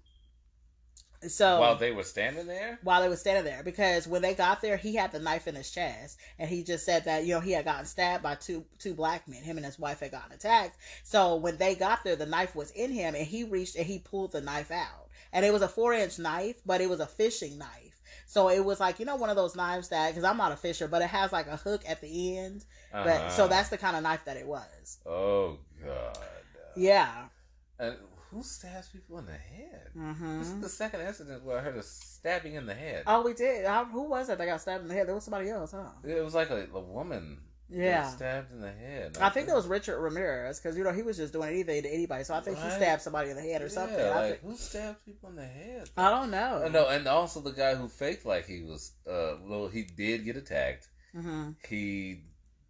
So While they were standing there. while they were standing there because when they got there he had the knife in his chest and he just said that you know he had gotten stabbed by two two black men him and his wife had gotten attacked so when they got there the knife was in him and he reached and he pulled the knife out and it was a four inch knife but it was a fishing knife so it was like you know one of those knives that because i'm not a fisher but it has like a hook at the end but Uh-huh. so that's the kind of knife that it was Oh God. yeah And who stabs people in the head? hmm This is the second incident where I heard a stabbing in the head. oh we did How, who was it that got stabbed in the head there was somebody else huh It was like a, a woman. Yeah. stabbed in the head. I think it was Richard Ramirez because you know he was just doing anything to anybody. So I think he stabbed somebody in the head or something. Yeah, I, like think, who stabs people in the head? I don't know. Uh, no, and also the guy who faked like he was. Uh, well, he did get attacked. hmm He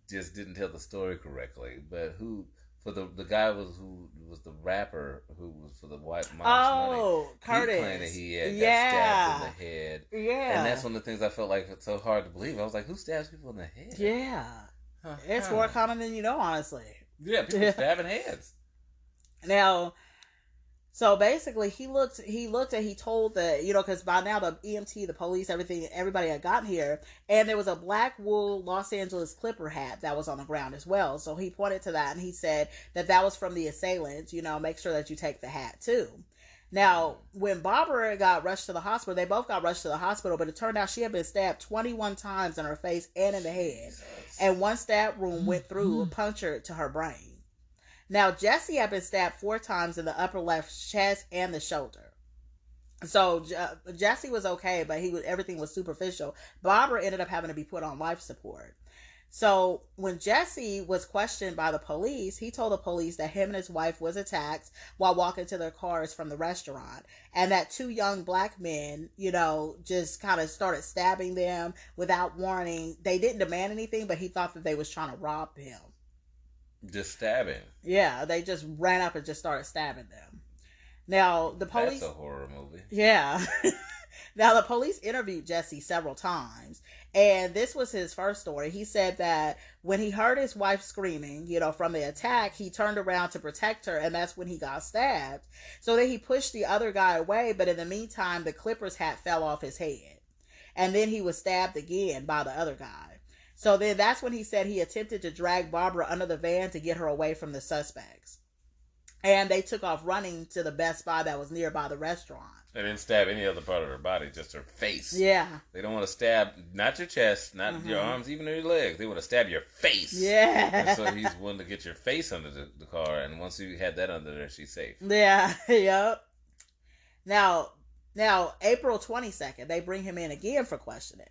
just didn't tell the story correctly. But who for the the guy was who was the rapper who was for the White Mom's Money. Oh, Curtis. He claimed that he had got stabbed in the head. Yeah. And that's one of the things I felt like it's so hard to believe. I was like, who stabs people in the head? yeah. Huh, It's more common than you know, honestly. Yeah, people stabbing heads. Now, so basically, he looked. He looked and he told the you know because by now the EMT, the police, everything, everybody had gotten here, and there was a black wool Los Angeles Clipper hat that was on the ground as well. So he pointed to that and he said that that was from the assailants. You know, make sure that you take the hat too. Now, when Barbara got rushed to the hospital, they both got rushed to the hospital, but it turned out she had been stabbed 21 times in her face and in the head and one stab wound went through mm-hmm. a puncture to her brain. Now Jesse had been stabbed four times in the upper left chest and the shoulder. So Je- uh, Jesse was okay, but he was everything was superficial. Barbara ended up having to be put on life support. So when Jesse was questioned by the police, he told the police that him and his wife was attacked while walking to their cars from the restaurant, and that two young black men, you know, just kind of started stabbing them without warning. They didn't demand anything, but he thought that they was trying to rob him. Just stabbing. Yeah, they just ran up and just started stabbing them. Now the police, That's a horror movie. yeah. now the police interviewed Jesse several times, And this was his first story. He said that when he heard his wife screaming, you know, from the attack, he turned around to protect her, and that's when he got stabbed. So then he pushed the other guy away, but in the meantime, the Clippers hat fell off his head. And then he was stabbed again by the other guy. So then that's when he said he attempted to drag Barbara under the van to get her away from the suspects. And they took off running to the Best Buy that was nearby the restaurant. They didn't stab any other part of her body, just her face. Yeah. They don't want to stab not your chest, not Mhm. your arms, even your legs. They want to stab your face. Yeah. And so he's willing to get your face under the, the car, and once you had that under there, she's safe. Yeah, yep. Now, now April 22nd, they bring him in again for questioning.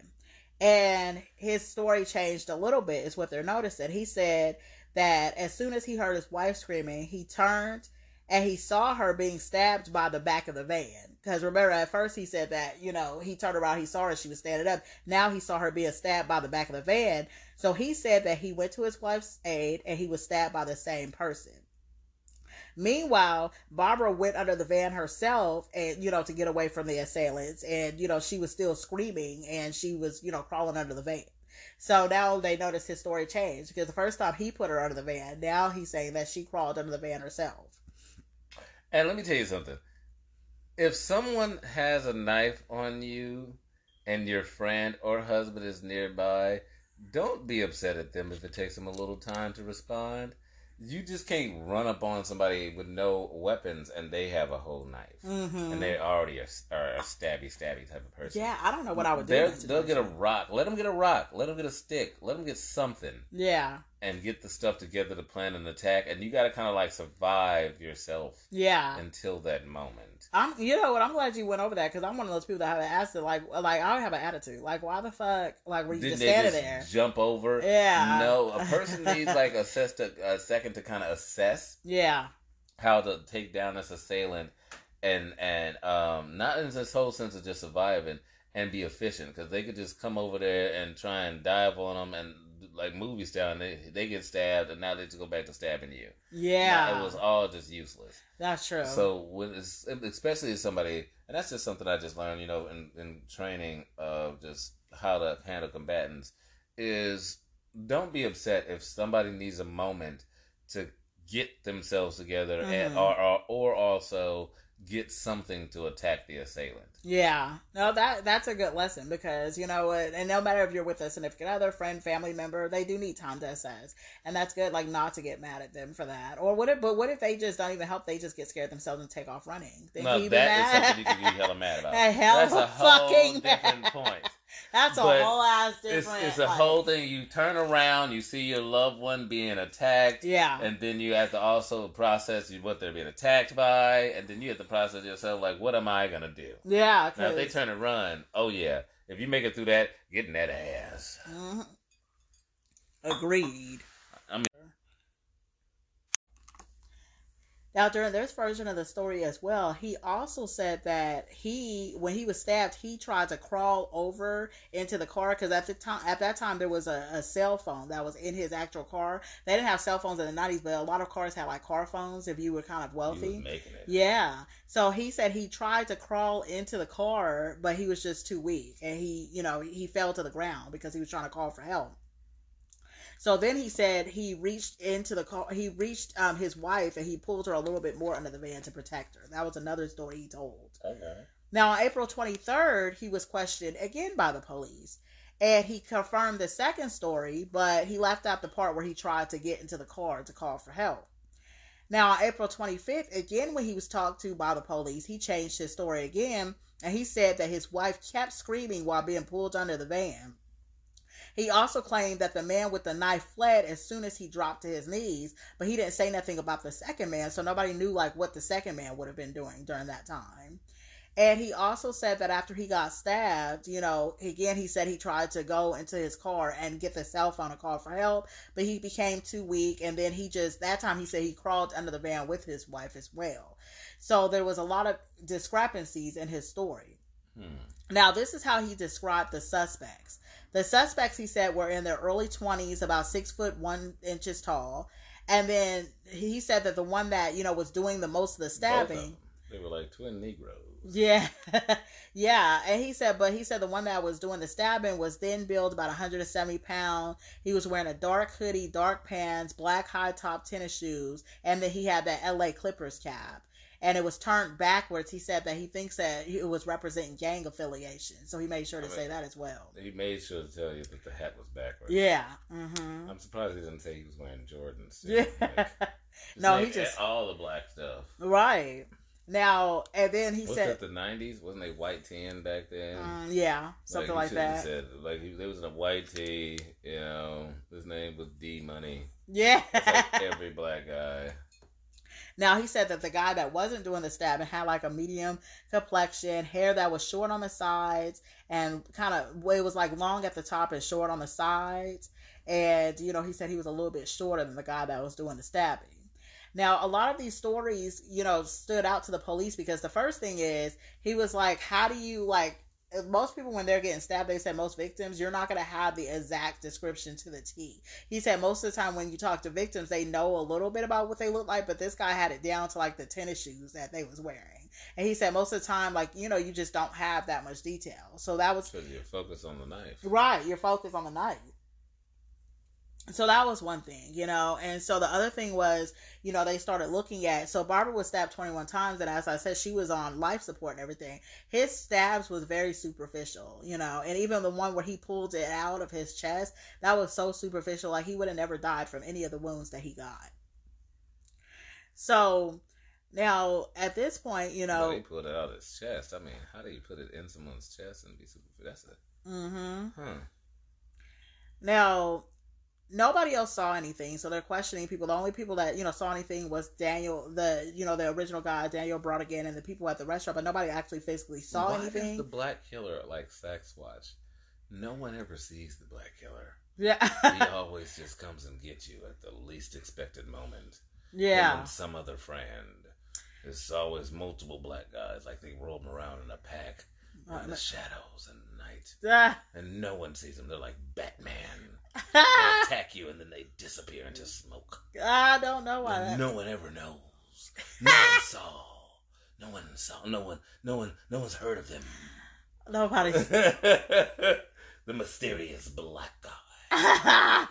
And his story changed a little bit, is what they're noticing. He said that as soon as he heard his wife screaming, he turned and he saw her being stabbed by the back of the van. Because remember, at first he said that, you know, he turned around, he saw her, she was standing up. Now he saw her being stabbed by the back of the van. So he said that he went to his wife's aid and he was stabbed by the same person. Meanwhile, Barbara went under the van herself and, you know, to get away from the assailants. And, you know, she was still screaming and she was, you know, crawling under the van. So now they notice his story changed because the first time he put her under the van, now he's saying that she crawled under the van herself. And let me tell you something. If someone has a knife on you and your friend or husband is nearby, don't be upset at them if it takes them a little time to respond. You just can't run up on somebody with no weapons and they have a whole knife. Mm-hmm. And they already are, are a stabby, stabby type of person. Yeah, I don't know what I would do. They're- in that They'll get a rock. Let them get a rock. Let them get a stick. Let them get something Yeah, and get the stuff together to plan an attack. And you got to kind of like survive yourself yeah. until that moment. I'm, you know what? I'm glad you went over that because I'm one of those people that have an attitude. Like, like I have an attitude. Like, why the fuck? Like, were you Didn't just standing just there? jump over? Yeah. No, a person needs like to, a second to kind of assess Yeah, how to take down this assailant, and and um not in this whole sense of just surviving and be efficient because they could just come over there and try and dive on them and like movie style and they they get stabbed and now they just go back to stabbing you. yeah. Now, it was all just useless. that's true. So when it's, especially as somebody, and that's just something I just learned, you know, in, in training of just how to handle combatants, is don't be upset if somebody needs a moment to get themselves together and Mhm. or, or or also get something to attack the assailant. Yeah, no, that that's a good lesson because you know, what, and no matter if you're with a significant other, friend, family member, they do need time to assess, and that's good. Like not to get mad at them for that, or what if? But what if they just don't even help? They just get scared themselves and take off running. Then No, that is something you can be hella mad about. A hell That's a fucking different point. That's a But whole ass different. it's a like- whole thing. You turn around, you see your loved one being attacked, Yeah, and then you have to also process what they're being attacked by, and then you have to process yourself like, what am I gonna do? yeah. Now, if they turn and run, oh yeah, if you make it through that, getting that ass. Mhm. Agreed. I mean- Now, during this version of the story as well, he also said that he, when he was stabbed, he tried to crawl over into the car because at the time, at that time, there was a, a cell phone that was in his actual car. They didn't have cell phones in the nineties, but a lot of cars had like car phones if you were kind of wealthy. making it. Yeah. So he said he tried to crawl into the car, but he was just too weak. And he, you know, he fell to the ground because he was trying to call for help. So then he said he reached into the car, he reached um, his wife and he pulled her a little bit more under the van to protect her. That was another story he told. Okay. Now, on April 23rd, he was questioned again by the police. And he confirmed the second story, but he left out the part where he tried to get into the car to call for help. Now, on April 25th, again, when he was talked to by the police, he changed his story again. And he said that his wife kept screaming while being pulled under the van. He also claimed that the man with the knife fled as soon as he dropped to his knees, but he didn't say nothing about the second man, so nobody knew like what the second man would have been doing during that time. And he also said that after he got stabbed, you know, again, he said he tried to go into his car and get the cell phone and call for help, but he became too weak. And then he just, that time he said he crawled under the van with his wife as well. So there was a lot of discrepancies in his story. Hmm. Now, this is how he described the suspects. The suspects, he said, were in their early 20s, about six foot one inches tall. And then he said that the one that, you know, was doing the most of the of stabbing. them. They were like twin Negroes. Yeah, yeah, and he said, but he said the one that was doing the stabbing was then built about 170 pounds. He was wearing a dark hoodie, dark pants, black high top tennis shoes, and then he had that L.A. Clippers cap. And it was turned backwards. He said that he thinks that it was representing gang affiliation, so he made sure to I mean, say that as well. He made sure to tell you that the hat was backwards. Yeah. Mm-hmm. I'm surprised he didn't say he was wearing Jordans. Yeah. Like, No, he just- all the black stuff. Right. Now, and then he What's said, that? The '90s wasn't they white tan back then? mm, yeah, something he like that. Said, like he, they was in a white tee. You know, his name was D Money. yeah. Like every black guy. Now he said that the guy that wasn't doing the stabbing had like a medium complexion, hair that was short on the sides, and kind of it was like long at the top and short on the sides. And you know, he said he was a little bit shorter than the guy that was doing the stabbing. Now, a lot of these stories, you know, stood out to the police because the first thing is he was like, "How do you like?" Most people, when they're getting stabbed, they said most victims, you're not going to have the exact description to the T. He said most of the time when you talk to victims, they know a little bit about what they look like, but this guy had it down to like the tennis shoes that they was wearing. And he said most of the time, like, you know, you just don't have that much detail. So that was Because you're focused on the knife. Right, you're focused on the knife. So that was one thing, you know. And so the other thing was, you know, they started looking at so Barbara was stabbed 21 times and as I said she was on life support and everything. His stabs was very superficial, you know. And even the one where he pulled it out of his chest, that was so superficial like he would have never died from any of the wounds that he got. So now at this point, you know, he pulled it out of his chest. I mean, how do you put it in someone's chest and be super? That's a mhm. huh. Now, nobody else saw anything, so they're questioning people. The only people that you know saw anything was Daniel, the you know the original guy, Daniel Brodigan, and the people at the restaurant, but nobody actually physically saw Why anything. The black killer like sex watch No one ever sees the black killer. Yeah, He always just comes and gets you at the least expected moment. Yeah, and some other friend. It's always multiple black guys, like they roam around in a pack in the shadows and night, Ah. and no one sees them. They're like Batman. They attack you and then they disappear into smoke. I don't know why. That, no one ever knows. No one saw. No one saw. No one. No one. No one's heard of them. nobody. the mysterious black guy.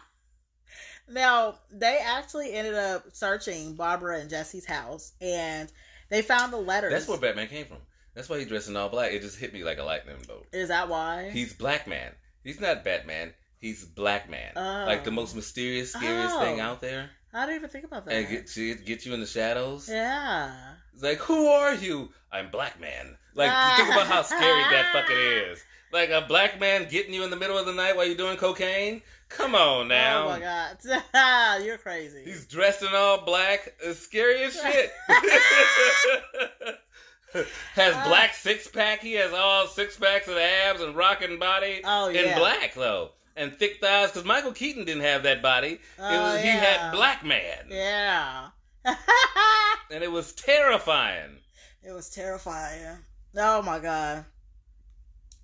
now they actually ended up searching Barbara and Jesse's house, and they found the letters. That's where Batman came from. That's why he dressed in all black. It just hit me like a lightning bolt. Is that why? He's black man. He's not Batman. He's black man. Oh. Like the most mysterious, scariest Oh. thing out there. I didn't even think about that. And get you, get you in the shadows. yeah. It's like, who are you? I'm black man. Like, think about how scary that fucking is. Like a black man getting you in the middle of the night while you're doing cocaine. Come on now. Oh my god, you're crazy. He's dressed in all black. It's scary as shit. has Uh. black six pack. He has all six packs of abs and rocking body. Oh, in yeah. black though, and thick thighs. Because Michael Keaton didn't have that body. It Oh, was, He had black man, yeah. and it was terrifying. it was terrifying. Oh my god.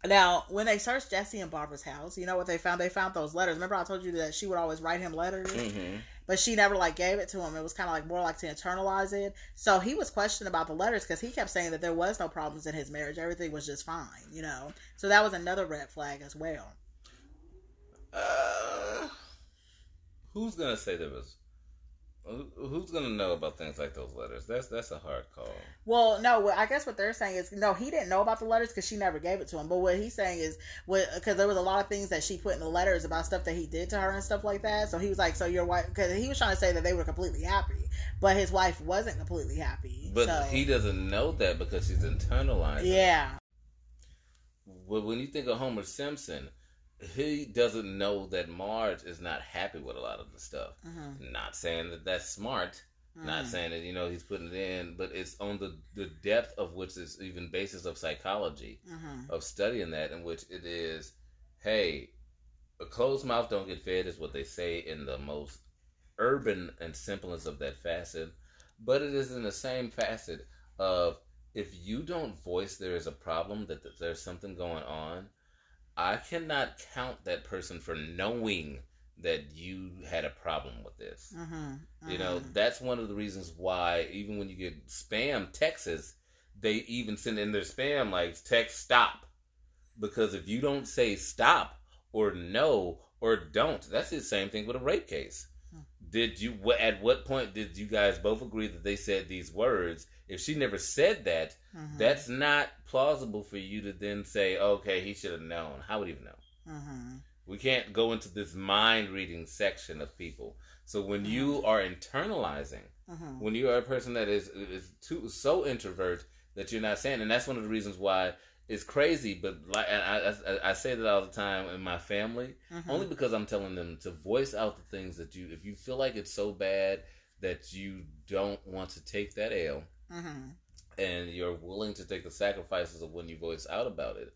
Now, when they searched Jesse and Barbara's house, you know what they found? They found those letters. Remember, I told you that she would always write him letters, hmm but she never like gave it to him. It was kind of like more like to internalize it. So he was questioned about the letters because he kept saying that there was no problems in his marriage. Everything was just fine, you know. So that was another red flag as well. Uh, who's gonna say there was? Who's gonna know about things like those letters? That's that's a hard call. Well, no, what- I guess what they're saying is no, he didn't know about the letters because she never gave it to him. But what he's saying is, because there was a lot of things that she put in the letters about stuff that he did to her and stuff like that. So he was like, "So your wife," because he was trying to say that they were completely happy, but his wife wasn't completely happy. But so, he doesn't know that because she's internalized. yeah, Well, when you think of Homer Simpson, he doesn't know that Marge is not happy with a lot of the stuff. hmm Not saying that that's smart. Not Mm. saying that you know he's putting it in, but it's on the the depth of which is even basis of psychology hmm of studying that, in which it is, hey, a closed mouth don't get fed is what they say in the most urban and simplest of that facet, but it is in the same facet of if you don't voice there is a problem that, that there's something going on, I cannot count that person for knowing that you had a problem with this. hmm You know, that's one of the reasons why even when you get spam texts, they even send in their spam like text stop because if you don't say stop or no or don't, that's the same thing with a rape case. Did you at what point did you guys both agree that they said these words? If she never said that, Mhm. that's not plausible for you to then say, okay, he should have known. How would he have known? Mhm. We can't go into this mind reading section of people. So when you are internalizing, Mhm. when you are a person that is is too so introvert that you're not saying, and that's one of the reasons why it's crazy. But like, I, I I say that all the time in my family, Mhm. only because I'm telling them to voice out the things that you, if you feel like it's so bad that you don't want to take that L, Mhm. and you're willing to take the sacrifices of when you voice out about it,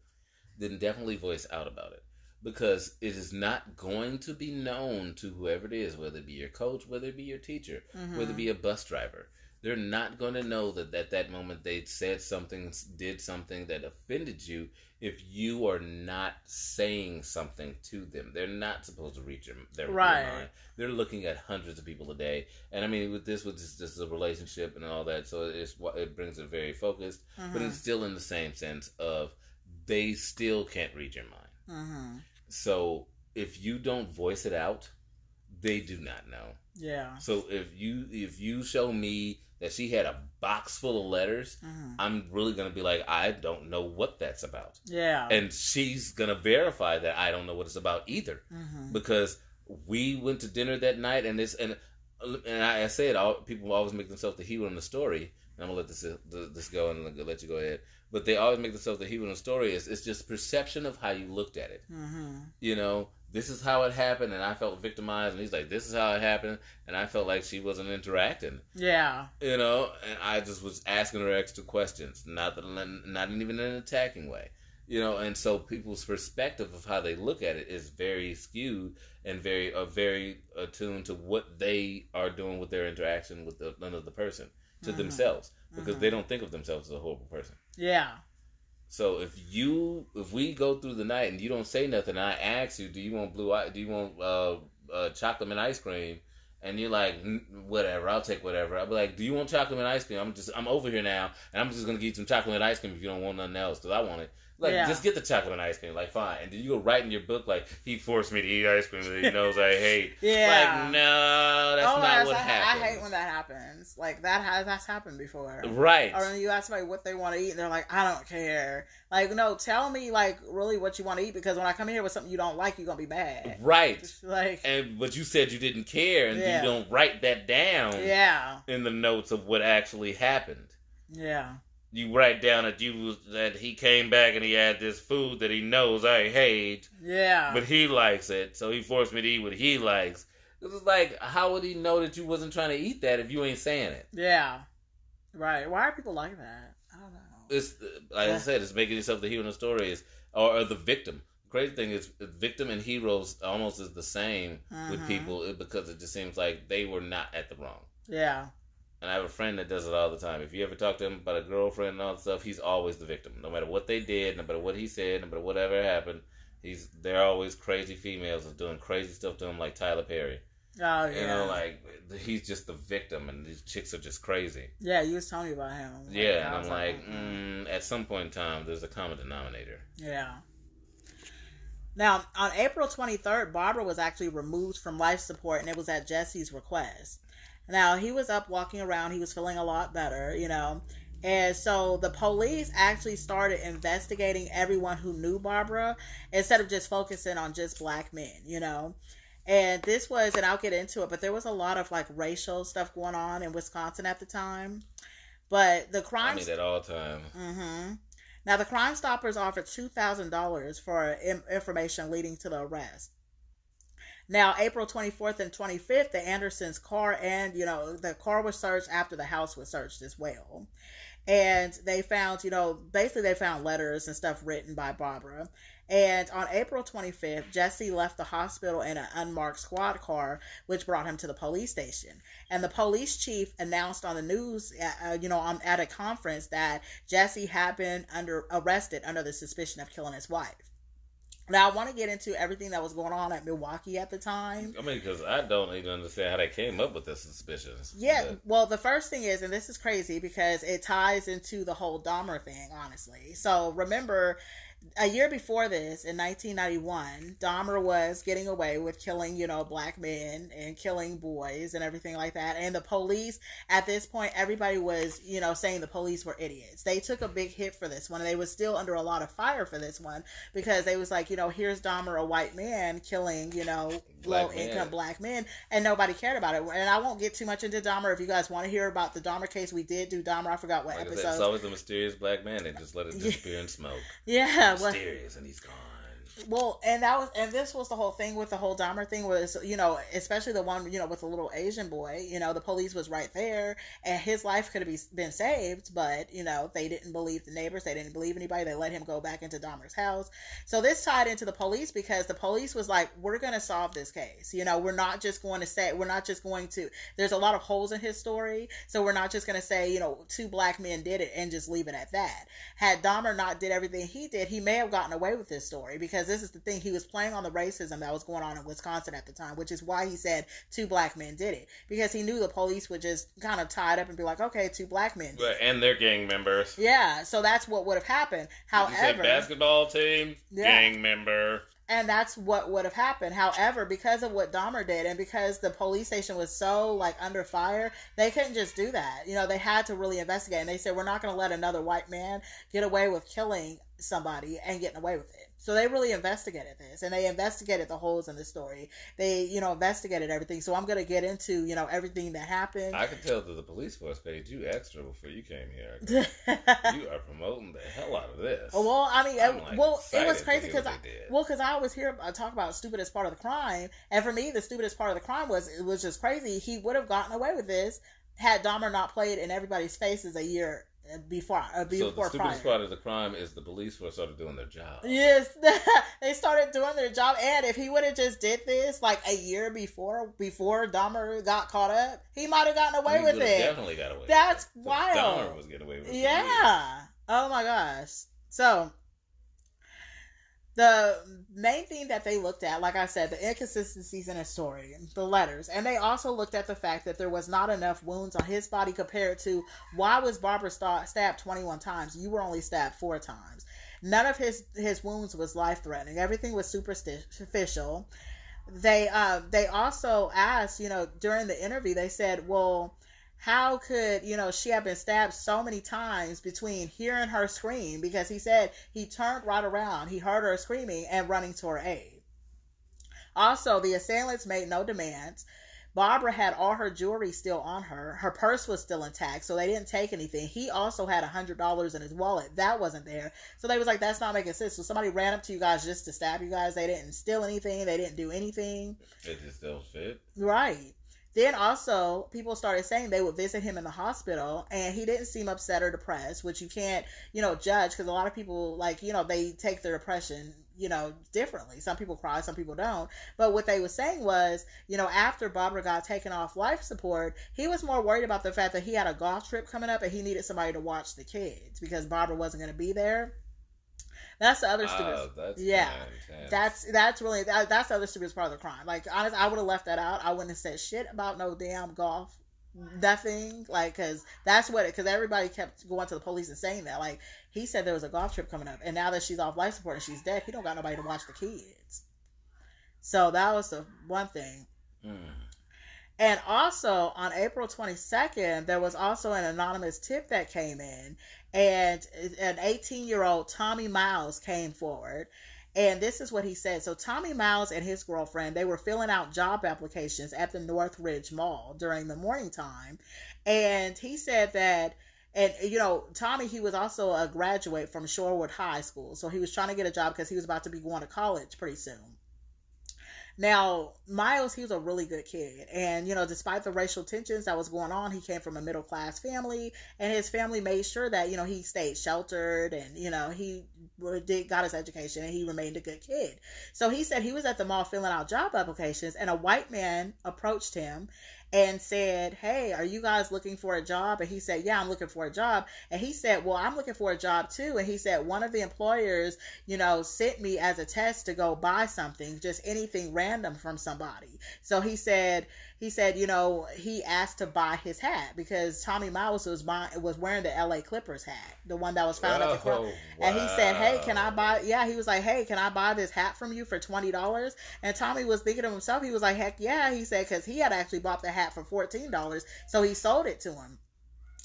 then definitely voice out about it. Because it is not going to be known to whoever it is, whether it be your coach, whether it be your teacher, whether it be a bus driver. They're not going to know that at that moment they said something, did something that offended you if you are not saying something to them. They're not supposed to reach your, their, Right. mind. They're looking at hundreds of people a day. And I mean, with this, with this, this is a relationship and all that, so it's it brings it very focused, but Mhm. it's still in the same sense of they still can't read your mind. Mhm. So if you don't voice it out, they do not know. Yeah. So if you if you show me that she had a box full of letters, Mhm. I'm really gonna be like, I don't know what that's about, Yeah. and she's gonna verify that I don't know what it's about either Mhm. because we went to dinner that night and this and and I, I said all people always make themselves the hero in the story. And I'm gonna let this this go and let you go ahead. But they always make themselves the hero in the story. Is it's just perception of how you looked at it. Mhm. You know, this is how it happened, and I felt victimized. And he's like, this is how it happened, and I felt like she wasn't interacting. Yeah. You know, and I just was asking her extra questions, not that, not even in an attacking way. You know, and so people's perspective of how they look at it is very skewed and very uh, very attuned to what they are doing with their interaction with the, another person to Mhm. themselves because Mhm. they don't think of themselves as a horrible person. Yeah. So if you if we go through the night and you don't say nothing, I ask you, do you want blue? Do you want uh, uh, chocolate and ice cream? And you're like, whatever, I'll take whatever. I'll be like, do you want chocolate and ice cream? I'm just I'm over here now, and I'm just gonna get you some chocolate and ice cream if you don't want nothing else because I want it. Like, Yeah. just get the chocolate and ice cream. Like, fine. And then you go write in your book like he forced me to eat ice cream that he knows I hate. Yeah. Like, no, that's oh not gosh, what I, happens. I hate when that happens. Like that has that's happened before. Right. Or when you ask somebody what they want to eat, and they're like, "I don't care." Like, no, tell me like really what you want to eat because when I come here with something you don't like, you're gonna be mad. Right. Like, And but you said you didn't care, and Yeah. you don't write that down. yeah, in the notes of what actually happened. yeah, You write down that you was, that he came back and he had this food that he knows I hate, yeah. but he likes it, so he forced me to eat what he likes. This is like, how would he know that you wasn't trying to eat that if you ain't saying it? yeah. Right. Why are people like that? I don't know. It's like I said, it's making yourself the hero in the story is or, or the victim. The crazy thing is, victim and heroes almost is the same with Mhm. people because it just seems like they were not at the wrong. Yeah. And I have a friend that does it all the time. If you ever talk to him about a girlfriend and all that stuff, he's always the victim. No matter what they did, no matter what he said, no matter whatever happened, he's they're always crazy females that's doing crazy stuff to him, like Tyler Perry. Oh yeah. You know, like he's just the victim, and these chicks are just crazy. yeah, you was telling me about him. Yeah, I and I'm like, mm. mm, at some point in time, there's a common denominator. Yeah. Now, on April 23rd, Barbara was actually removed from life support, and it was at Jesse's request. Now, he was up walking around. He was feeling a lot better, you know. And so the police actually started investigating everyone who knew Barbara instead of just focusing on just black men, you know. And this was, and I'll get into it, but there was a lot of like racial stuff going on in Wisconsin at the time. But the I crime mean, at all time. hmm Now, the Crime Stoppers offered two thousand dollars for information leading to the arrest. Now, April twenty fourth and twenty fifth, the Andersons' car and you know the car was searched after the house was searched as well, and they found you know basically they found letters and stuff written by Barbara. And on April 25th, Jesse left the hospital in an unmarked squad car, which brought him to the police station. And the police chief announced on the news, uh, you know, um, at a conference that Jesse had been under arrested under the suspicion of killing his wife. Now I want to get into everything that was going on at Milwaukee at the time. I mean, because I don't even understand how they came up with this suspicions. Yeah, well, the first thing is, and this is crazy because it ties into the whole Dahmer thing, honestly. So remember, a year before this, in 1991, Dahmer was getting away with killing, you know, black men and killing boys and everything like that. And the police, at this point, everybody was, you know, saying the police were idiots. They took a big hit for this one. And they was still under a lot of fire for this one because they was like, you know, here's Dahmer, a white man, killing, you know, low income black men, and nobody cared about it. And I won't get too much into Dahmer. If you guys want to hear about the Dahmer case, we did do Dahmer. I forgot what Like episode. it's always a mysterious black man. They just let it disappear in smoke. yeah, Mysterious, and he's gone. Well, and that was, and this was the whole thing with the whole Dahmer thing was, you know, especially the one, you know, with the little Asian boy, you know, the police was right there, and his life could have been saved, but you know, they didn't believe the neighbors, they didn't believe anybody, they let him go back into Dahmer's house. So this tied into the police because the police was like, we're going to solve this case. You know, we're not just going to say, we're not just going to. There's a lot of holes in his story, so we're not just going to say, you know, two black men did it and just leave it at that. Had Dahmer not did everything he did, he may have gotten away with this story because this is the thing. He was playing on the racism that was going on in Wisconsin at the time, which is why he said two black men did it because he knew the police would just kind of tie it up and be like, okay, two black men. Did it. And they're gang members. Yeah, so that's what would have happened. However, basketball team, Yeah. gang member. and that's what would have happened. However, because of what Dahmer did, and because the police station was so like under fire, they couldn't just do that. You know, they had to really investigate. And they said, "We're not going to let another white man get away with killing somebody and getting away with it." So they really investigated this, and they investigated the holes in the story. They, you know, investigated everything. So I'm going to get into, you know, everything that happened. I could tell that the police force paid you extra before you came here. you are promoting the hell out of this. well, I mean, like, well, it was crazy because I, did. Well, because I always hear uh, talk about stupidest part of the crime, and for me, the stupidest part of the crime was it was just crazy. He would have gotten away with this had Dahmer not played in everybody's faces a year uh, before. Uh, so the stupidest prior. part of the crime is the police force started doing their job. Yes, they started doing their job, and if he would have just did this like a year before, before Dahmer got caught up, he might have gotten away He with it. Definitely got away. That's with it. wild. Dahmer was getting away with it. Yeah. Oh my gosh. So the main thing that they looked at, like I said, the inconsistencies in his story, the letters, and they also looked at the fact that there was not enough wounds on his body compared to why was Barbara sta- stabbed 21 times? You were only stabbed four times. None of his his wounds was life threatening. Everything was superficial. They uh they also asked, you know, during the interview, they said, well how could you know she have been stabbed so many times between hearing her scream? Because he said he turned right around he heard her screaming and running to her aid. Also the assailants made no demands. Barbara had all her jewelry still on her. Her purse was still intact so they didn't take anything. He also had a hundred dollars in his wallet. That wasn't there. So they was like that's not making sense. So somebody ran up to you guys just to stab you guys. They didn't steal anything. They didn't do anything. It just still fit. Right. Then also, people started saying they would visit him in the hospital, and he didn't seem upset or depressed, which you can't, you know, judge because a lot of people, like, you know, they take their depression, you know, differently. Some people cry, some people don't. But what they were saying was, you know, after Barbara got taken off life support, he was more worried about the fact that he had a golf trip coming up and he needed somebody to watch the kids because Barbara wasn't going to be there. That's the other stupid. That's yeah. That's that's really that, that's the other stupidest part of the crime. Like honestly, I would have left that out. I wouldn't have said shit about no damn golf, nothing. Like because that's what because everybody kept going to the police and saying that. Like he said there was a golf trip coming up, and now that she's off life support and she's dead, he don't got nobody to watch the kids. So that was the one thing. Mm. And also on April 22nd, there was also an anonymous tip that came in, and an 18 year old Tommy Miles came forward. And this is what he said. So Tommy Miles and his girlfriend, they were filling out job applications at the Northridge Mall during the morning time. And he said that and you know, Tommy, he was also a graduate from Shorewood High School. So he was trying to get a job because he was about to be going to college pretty soon. Now, Miles, he was a really good kid. And, you know, despite the racial tensions that was going on, he came from a middle class family. And his family made sure that, you know, he stayed sheltered and, you know, he did got his education and he remained a good kid. So he said he was at the mall filling out job applications and a white man approached him and said, Hey, are you guys looking for a job? And he said, Yeah, I'm looking for a job. And he said, Well, I'm looking for a job too. And he said, One of the employers, you know, sent me as a test to go buy something, just anything random from somebody. So he said, he said, you know, he asked to buy his hat because Tommy Miles was buying, was wearing the LA Clippers hat, the one that was found at the club. Oh, And he said, "Hey, can I buy?" Yeah, he was like, "Hey, can I buy this hat from you for twenty dollars?" And Tommy was thinking to himself, he was like, "Heck yeah!" He said because he had actually bought the hat for fourteen dollars, so he sold it to him.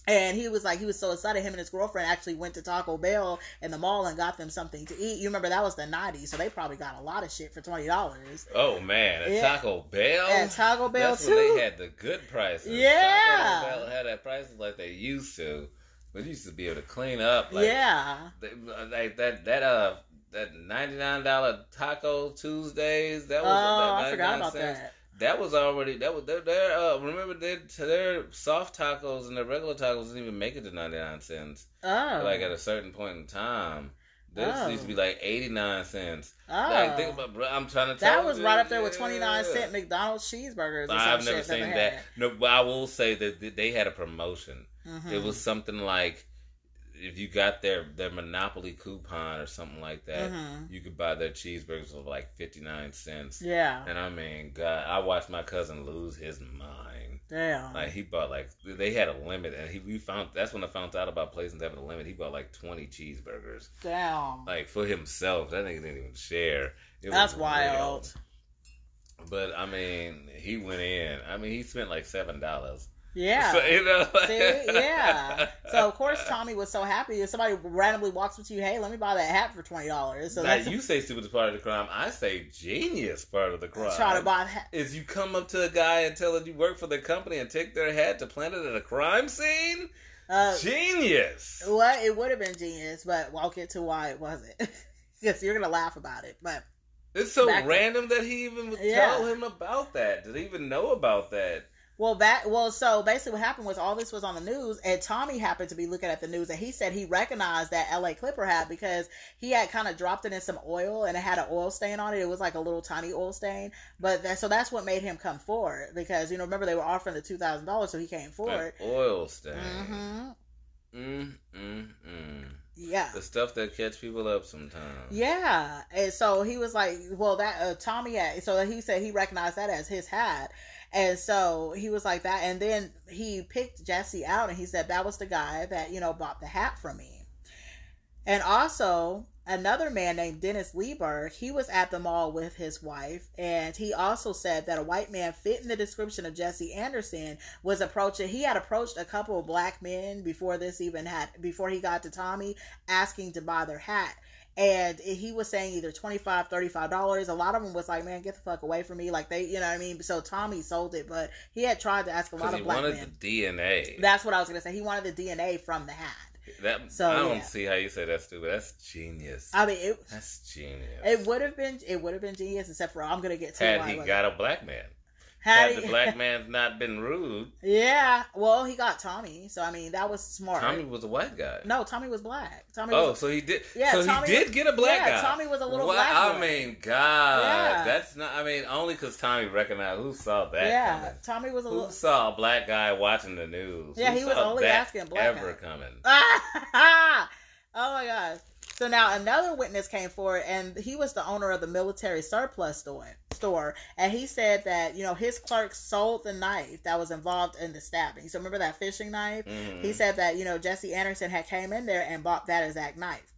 And he was like, he was so excited. Him and his girlfriend actually went to Taco Bell in the mall and got them something to eat. You remember that was the '90s, so they probably got a lot of shit for twenty dollars. Oh man, at Yeah. Taco Bell. At Taco Bell That's too. when they had the good prices. Yeah. Taco Bell had that prices like they used to, but you used to be able to clean up. Like, yeah, they- like that that uh that ninety nine dollar Taco Tuesdays. That oh, was that I forgot about cents. that. That was already that was their, their uh remember their their soft tacos and their regular tacos didn't even make it to ninety nine cents. Oh, Like at a certain point in time. This Oh. used to be like eighty nine cents. oh. Like think about bro, I'm trying to tell that was you, right up there with twenty nine cent McDonald's cheeseburgers. Or I've never seen that. No, but I will say that they had a promotion. Mhm. It was something like if you got their their Monopoly coupon or something like that, Mhm. you could buy their cheeseburgers for like fifty nine cents. Yeah, And I mean, God, I watched my cousin lose his mind. damn. Like he bought like they had a limit, and he we found that's when I found out about places having a limit. He bought like twenty cheeseburgers, damn. like for himself. That nigga didn't even share. It That's wild. But I mean, he went in. I mean, he spent like seven dollars. Yeah. So, you know, See, yeah. So of course Tommy was so happy if somebody randomly walks up to you, hey, let me buy that hat for twenty dollars. So now you say stupidest part of the crime. I say genius part of the crime. try to buy the hat. Is you come up to a guy and tell him you work for the company and take their hat to plant it at a crime scene? Uh, Genius. well, it would have been genius, but I'll get to why it wasn't. Because you're gonna laugh about it, but It's so Back to- random that he even would Yeah. tell him about that. Did he even know about that? Well, that well, so basically, what happened was all this was on the news, and Tommy happened to be looking at the news, and he said he recognized that L.A. Clipper hat because he had kind of dropped it in some oil, and it had an oil stain on it. It was like a little tiny oil stain, but that, so that's what made him come forward because you know remember they were offering the two thousand dollars, so he came forward. An oil stain. hmm Mm, mm, mm. Yeah. The stuff that catch people up sometimes. Yeah, and so he was like, "Well, that uh, Tommy had." So he said he recognized that as his hat, and so he was like that. And then he picked Jesse out, and he said that was the guy that you know bought the hat from me. And also another man named Dennis Lieberg, he was at the mall with his wife, and he also said that a white man fitting the description of Jesse Anderson was approaching. He had approached a couple of black men before this even had before he got to Tommy, asking to buy their hat. And he was saying either 25 $35. A lot of them was like, man, get the fuck away from me. Like, they, you know what I mean? So Tommy sold it, but he had tried to ask a lot of he black wanted men. the DNA. That's what I was going to say. He wanted the DNA from the hat. that So, I don't yeah. see how you say that's stupid. That's genius. I mean, it, that's genius. It would have been it would have been genius, except for I'm gonna get to had he it got a black man. Had Had the black man not been rude, yeah, well, he got Tommy, so I mean that was smart. Tommy was a white guy. no, Tommy was black. Tommy. Oh, was, so he did. Yeah, so Tommy he did was- get a black yeah, guy. Tommy was a little What? black I boy. mean, God, Yeah. that's not. I mean, only because Tommy recognized who saw that. yeah, coming? Tommy was a Who little. saw a black guy watching the news? Yeah, Who he was only asking black ever guy. coming. oh my gosh. So now another witness came forward, and he was the owner of the military surplus store. Store, and he said that you know his clerk sold the knife that was involved in the stabbing. So remember that fishing knife? Mhm. He said that you know Jesse Anderson had came in there and bought that exact knife.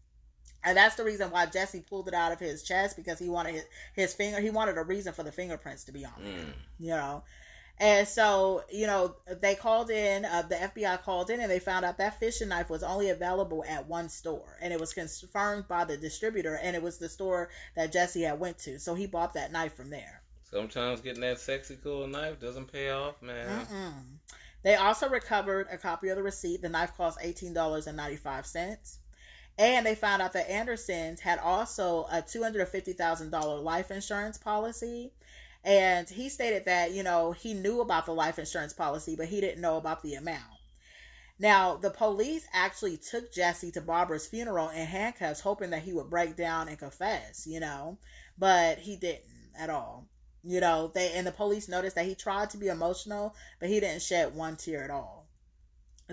And that's the reason why Jesse pulled it out of his chest because he wanted his, his finger. He wanted a reason for the fingerprints to be on there, Mm. you know. And so, you know, they called in. Uh, the FBI called in, and they found out that fishing knife was only available at one store, and it was confirmed by the distributor, and it was the store that Jesse had went to. So he bought that knife from there. Sometimes getting that sexy cool knife doesn't pay off, man. Mm-mm. They also recovered a copy of the receipt. The knife cost eighteen dollars and ninety five cents, and they found out that Anderson's had also a two hundred fifty thousand dollar life insurance policy. And he stated that you know he knew about the life insurance policy, but he didn't know about the amount. Now, the police actually took Jesse to Barbara's funeral in handcuffs, hoping that he would break down and confess, you know, but he didn't at all. You know, they and the police noticed that he tried to be emotional, but he didn't shed one tear at all.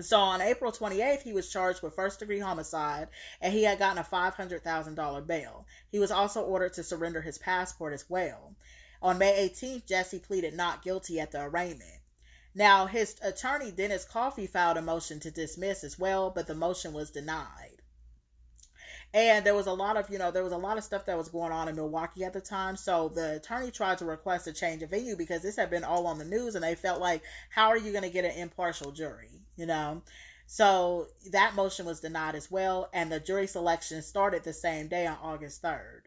So on April 28th, he was charged with first degree homicide and he had gotten a $500,000 bail. He was also ordered to surrender his passport as well. On May 18th, Jesse pleaded not guilty at the arraignment. Now, his attorney, Dennis Coffey, filed a motion to dismiss as well, but the motion was denied. And there was a lot of you know there was a lot of stuff that was going on in milwaukee at the time. So the attorney tried to request a change of venue because this had been all on the news and they felt like how are you going to get an impartial jury you know? So that motion was denied as well and the jury selection started the same day on august 3rd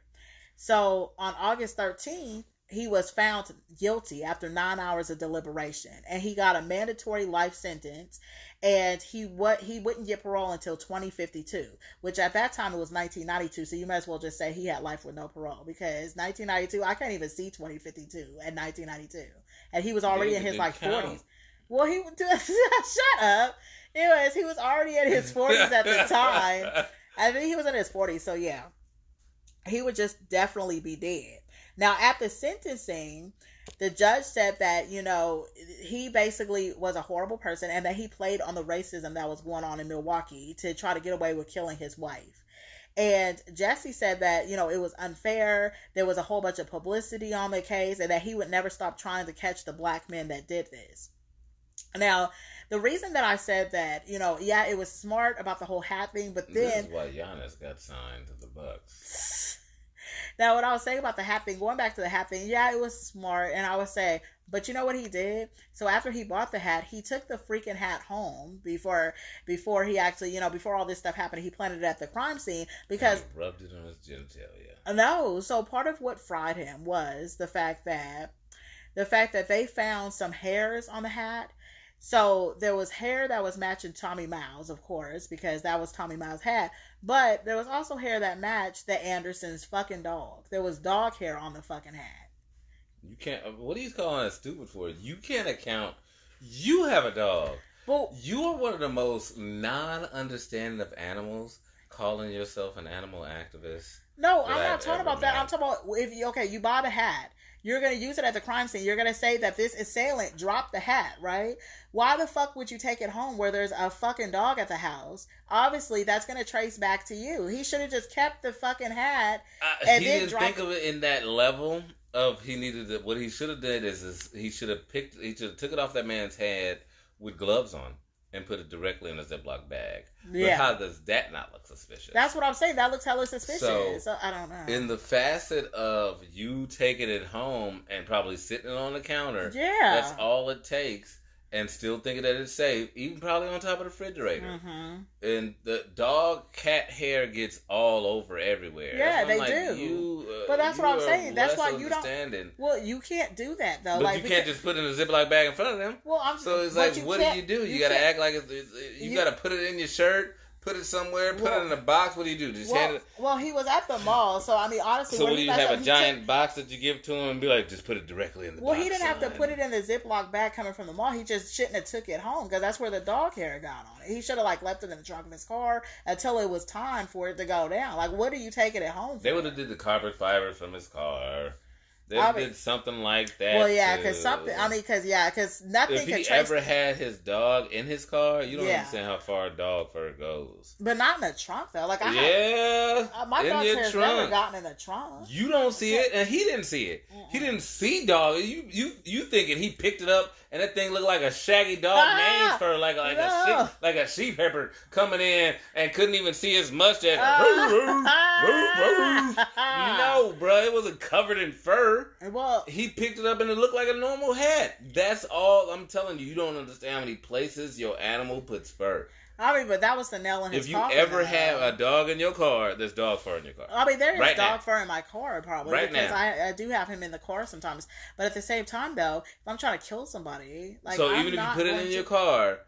so on august 13th he was found guilty after nine hours of deliberation. And he got a mandatory life sentence. And he what he wouldn't get parole until 2052 which at that time it was 1992 so you might as well just say he had life with no parole because 1992 i can't even see 2052 at 1992 and he was already in his like count. 40s well he would shut up. Anyways he was already in his 40s at the time. I think he was in his 40s so yeah. He would just definitely be dead now, at the sentencing, the judge said that, you know, he basically was a horrible person and that he played on the racism that was going on in Milwaukee to try to get away with killing his wife. And Jesse said that, you know, it was unfair. There was a whole bunch of publicity on the case and that he would never stop trying to catch the black men that did this. Now, the reason that I said that, you know, yeah, it was smart about the whole hat thing, but then. This is why Giannis got signed to the Bucks. Now, what I was saying about the hat thing, going back to the hat thing, yeah, it was smart. And I would say, but you know what he did? So after he bought the hat, he took the freaking hat home before before he actually, you know, before all this stuff happened. He planted it at the crime scene because he rubbed it on his genitalia. Uh, no, so part of what fried him was the fact that the fact that they found some hairs on the hat so there was hair that was matching Tommy Miles, of course, because that was Tommy Miles' hat. But there was also hair that matched the Andersons' fucking dog. There was dog hair on the fucking hat. You can't. What are you calling that stupid for? You can't account. You have a dog. Well, you are one of the most non-understanding of animals, calling yourself an animal activist. No, I'm not talking about met. that. I'm talking about if you okay, you buy a hat you're going to use it at the crime scene. You're going to say that this assailant dropped the hat, right? Why the fuck would you take it home where there's a fucking dog at the house? Obviously, that's going to trace back to you. He should have just kept the fucking hat. Uh, and he didn't think of it in that level of he needed to, what he should have did is, is he should have picked, he should have took it off that man's head with gloves on and put it directly in a Ziploc bag. Yeah. But how does that not look suspicious? That's what I'm saying. That looks hella suspicious. So, so, I don't know. In the facet of you taking it home and probably sitting it on the counter, yeah, that's all it takes and still thinking that it's safe, even probably on top of the refrigerator. Mm-hmm. And the dog cat hair gets all over everywhere. Yeah, they like, do. You, uh, but that's what I'm saying. That's why you don't. Well, you can't do that though. But like, you can't just put it in a Ziploc bag in front of them. Well, I'm. So it's like, what do you do? You, you got to act like it's, you, you got to put it in your shirt put it somewhere, put well, it in a box. What do you do? Just well, hand it. Well, he was at the mall, so I mean, honestly, so what do you have a giant took... box that you give to him and be like, just put it directly in the. Well, box, he didn't son. have to put it in the Ziploc bag coming from the mall. He just shouldn't have took it home because that's where the dog hair got on it. He should have like left it in the trunk of his car until it was time for it to go down. Like, what are you taking it home? For? They would have did the carpet fibers from his car. They I mean, did something like that. Well, yeah, because something. I mean, because yeah, because nothing. If he ever had his dog in his car, you don't yeah. understand how far a dog fur goes. But not in the trunk though. Like I yeah, have, uh, my dog has never gotten in the trunk. You don't see it, and he didn't see it. Mm-mm. He didn't see dog. You you you thinking he picked it up and that thing looked like a shaggy dog ah, fur, like like no. a sheep, like a sheep heifer coming in and couldn't even see his mustache. Ah. no, bro, it wasn't covered in fur. Well, he picked it up and it looked like a normal hat. That's all I'm telling you. You don't understand how many places your animal puts fur. I mean, but that was the nail in his coffin. If you ever have a dog in your car, there's dog fur in your car. I mean, there is right dog now. fur in my car probably right because I, I, do have him in the car sometimes. But at the same time, though, if I'm trying to kill somebody, like so, I'm even if you put it in to... your car.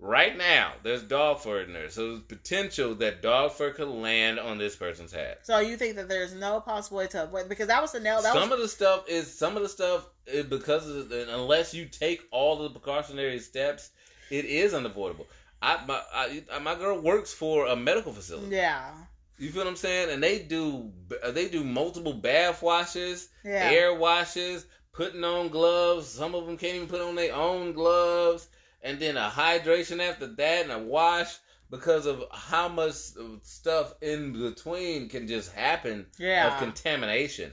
Right now, there's dog fur in there, so there's potential that dog fur could land on this person's hat. So you think that there's no possible way to avoid because that was the nail. That some was... of the stuff is some of the stuff is because of unless you take all the precautionary steps, it is unavoidable. I my I, my girl works for a medical facility. Yeah. You feel what I'm saying? And they do uh, they do multiple bath washes, yeah. air washes, putting on gloves. Some of them can't even put on their own gloves. And then a hydration after that and a wash because of how much stuff in between can just happen Yeah. of contamination.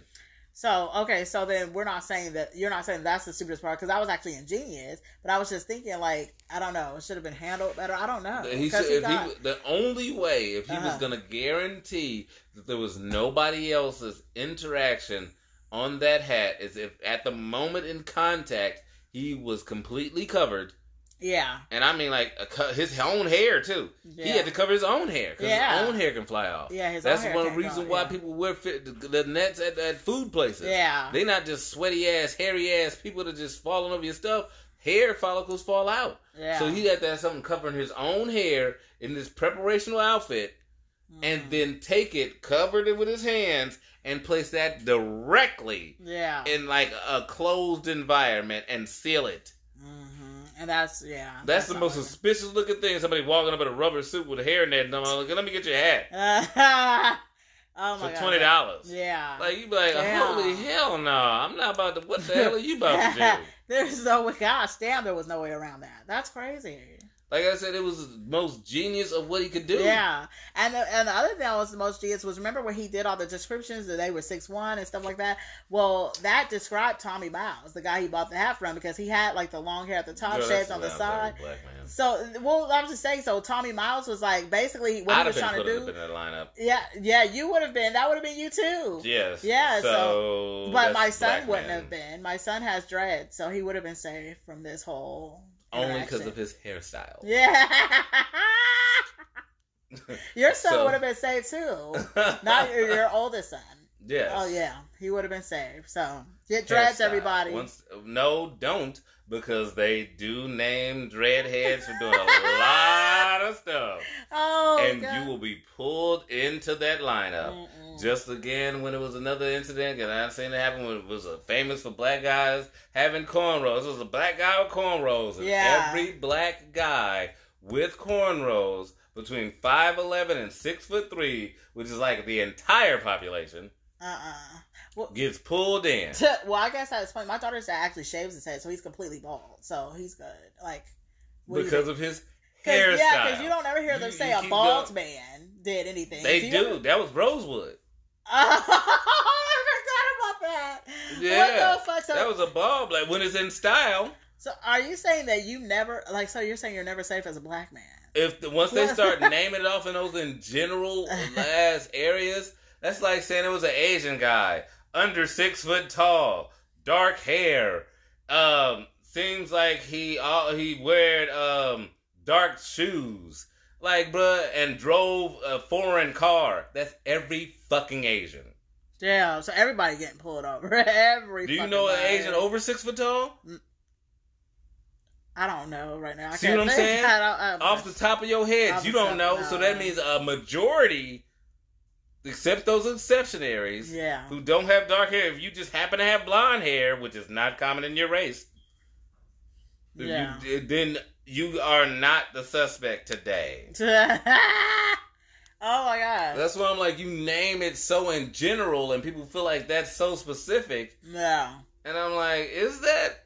So okay, so then we're not saying that you're not saying that's the stupidest part because I was actually ingenious, but I was just thinking like I don't know, it should have been handled better. I don't know. He 'Cause should, he if got- he, the only way, if he was Uh-huh. going to guarantee that there was nobody else's interaction on that hat, is if at the moment in contact he was completely covered, yeah, and I mean like a, his own hair too. yeah, He had to cover his own hair because Yeah. his own hair can fly off. yeah. His That's own hair one can't reason go, why yeah. people wear fit, the, the nets at, at food places. Yeah, They're not just sweaty ass, hairy ass people that just falling over your stuff. Hair follicles fall out. yeah. So he had to have something covering his own hair in this preparational outfit and Mhm. then take it, covered it with his hands, and place that directly yeah, in like a closed environment and seal it. And that's yeah. That's, the most suspicious looking thing. Somebody walking up in a rubber suit with a hairnet, and I'm like, let me get your hat oh my for god, twenty dollars. Yeah, Like you be like, holy hell no! I'm not about to. What the hell are you about to do? there's no way. Gosh, damn, there was no way around that. That's crazy. Like I said, it was the most genius of what he could do. Yeah, and the, and the other thing that was the most genius was remember when he did all the descriptions that they were six one and stuff like that. Well, that described Tommy Miles, the guy he bought the hat from, because he had like the long hair at the top, Girl, shades on the side. very Black man. So, well, I'm just saying. So Tommy Miles was like basically what I'd he was trying to do. in lineup. Yeah, yeah, you would have been. That would have been you too. Yes. Yeah, So, But my son wouldn't man. have been. My son has dread, so he would have been safe from this whole. Only because of his hairstyle. Yeah. Your son So- would have been saved too. Not your, your oldest son. yes. Oh yeah, he would have been saved. So get dreads, everybody. Once, no, don't because they do name dreadheads for doing a lot of stuff, oh, and God. you will be pulled into that lineup. Mm-mm. Just again, when it was another incident, and I've seen it happen when it was famous for black guys having cornrows. It was a black guy with cornrows, and Yeah. every black guy with cornrows between five eleven and six foot three, which is like the entire population, uh-uh. Well, gets pulled in. well, I guess that's funny. My daughter's dad actually shaves his head, so he's completely bald. So he's good. Like do because of his hairstyle. Yeah, because you don't ever hear them You- say you a bald going. man did anything. They do. ever- That was Rosewood. I forgot about that. Yeah. What the fuck? So, That was a bald Like When it's in style, so are you saying that you never like? So you're saying you're never safe as a black man? if the, once they start naming it off in those in general ass areas, that's like saying it was an Asian guy under six foot tall, dark hair. Um, seems like he all he weared um dark shoes, like bruh, and drove a foreign car. That's every fucking Asian. Yeah. So everybody getting pulled over. Every. Do you know an. Asian over six foot tall? I don't know right now. I See what I'm think. saying? I don't, I, Off the top of your head, Off you don't top, know. So that means a majority, except those exceptionaries, Yeah. who don't have dark hair. If you just happen to have blonde hair, which is not common in your race, then Yeah. you, then you are not the suspect today. oh my god. That's why I'm like, you name it so in general, and people feel like that's so specific. Yeah. And I'm like, is that?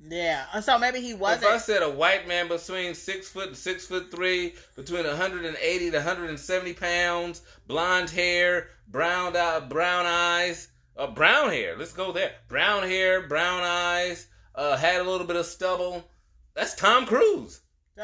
Yeah. So maybe he wasn't. If I said a white man between six foot and six foot three, between 180 to 170 pounds, blonde hair, brown eye, brown eyes, uh, brown hair. Let's go there. Brown hair, brown eyes, uh, had a little bit of stubble. That's Tom Cruise.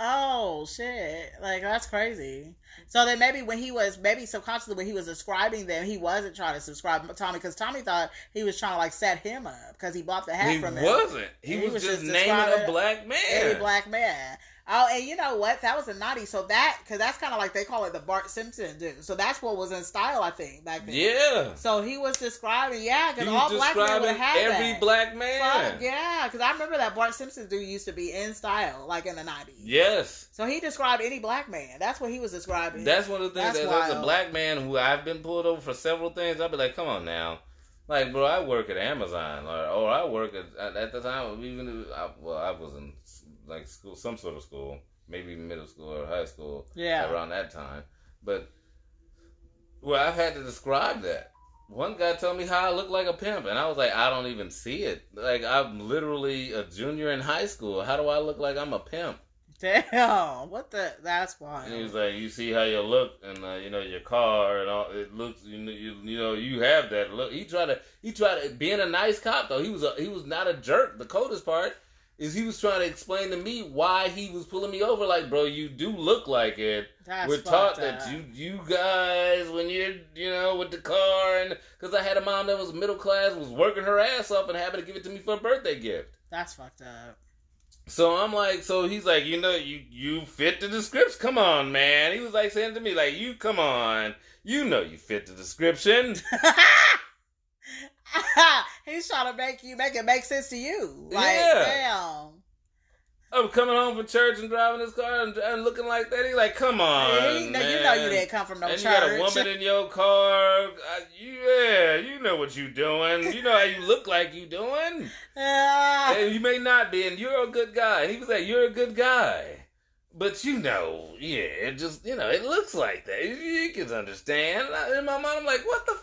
oh shit! Like that's crazy. So then maybe when he was maybe subconsciously when he was describing them, he wasn't trying to subscribe Tommy because Tommy thought he was trying to like set him up because he bought the hat he from him. He wasn't. He, He was, was just, just naming a black man. Any black man. Oh, and you know what? That was a naughty. So that because that's kind of like they call it the Bart Simpson dude. So that's what was in style, I think, back then. yeah. So he was describing, yeah, because all black men would have every that. black man. Fuck, yeah, because I remember that Bart Simpson dude used to be in style, like in the nineties. Yes. So he described any black man. That's what he was describing. That's one of the things That's that as a black man who I've been pulled over for several things, I'd be like, come on now. Like, bro, I work at Amazon, or, or I work at, at, the time, even, I, well, I was in, like, school, some sort of school, maybe middle school or high school, yeah, around that time. But, well, I've had to describe that. one guy told me how I look like a pimp, and I was like, I don't even see it. Like I'm literally a junior in high school. How do I look like I'm a pimp? Damn, what the? That's why. He was like, you see how you look, and uh, you know your car, and all. It looks, you know, you, you know, you have that look. He tried to, he tried to, being a nice cop though. He was, a, he was not a jerk. The coldest part is he was trying to explain to me why he was pulling me over. Like, bro, you do look like it. That's We're taught that up. you, you guys, when you're, you know, with the car, and because I had a mom that was middle class, was working her ass off and happened to give it to me for a birthday gift. That's fucked up. So I'm like, so he's like, you know, you you fit the description. Come on, man. He was like saying to me, like, you come on, you know, you fit the description. He's trying to make you make it make sense to you. Like, Yeah. damn. I'm coming home from church and driving his car and, and looking like that. He's like, come on, you, know, man. you know you didn't come from no and church. you got a woman in your car. You, yeah, you know what you doing. You know how you look like you doing. Ah. and you may not be, and you're a good guy. And he was like, you're a good guy. But you know, yeah, it just, you know, it looks like that. You, you can understand. In my mind, I'm like, what the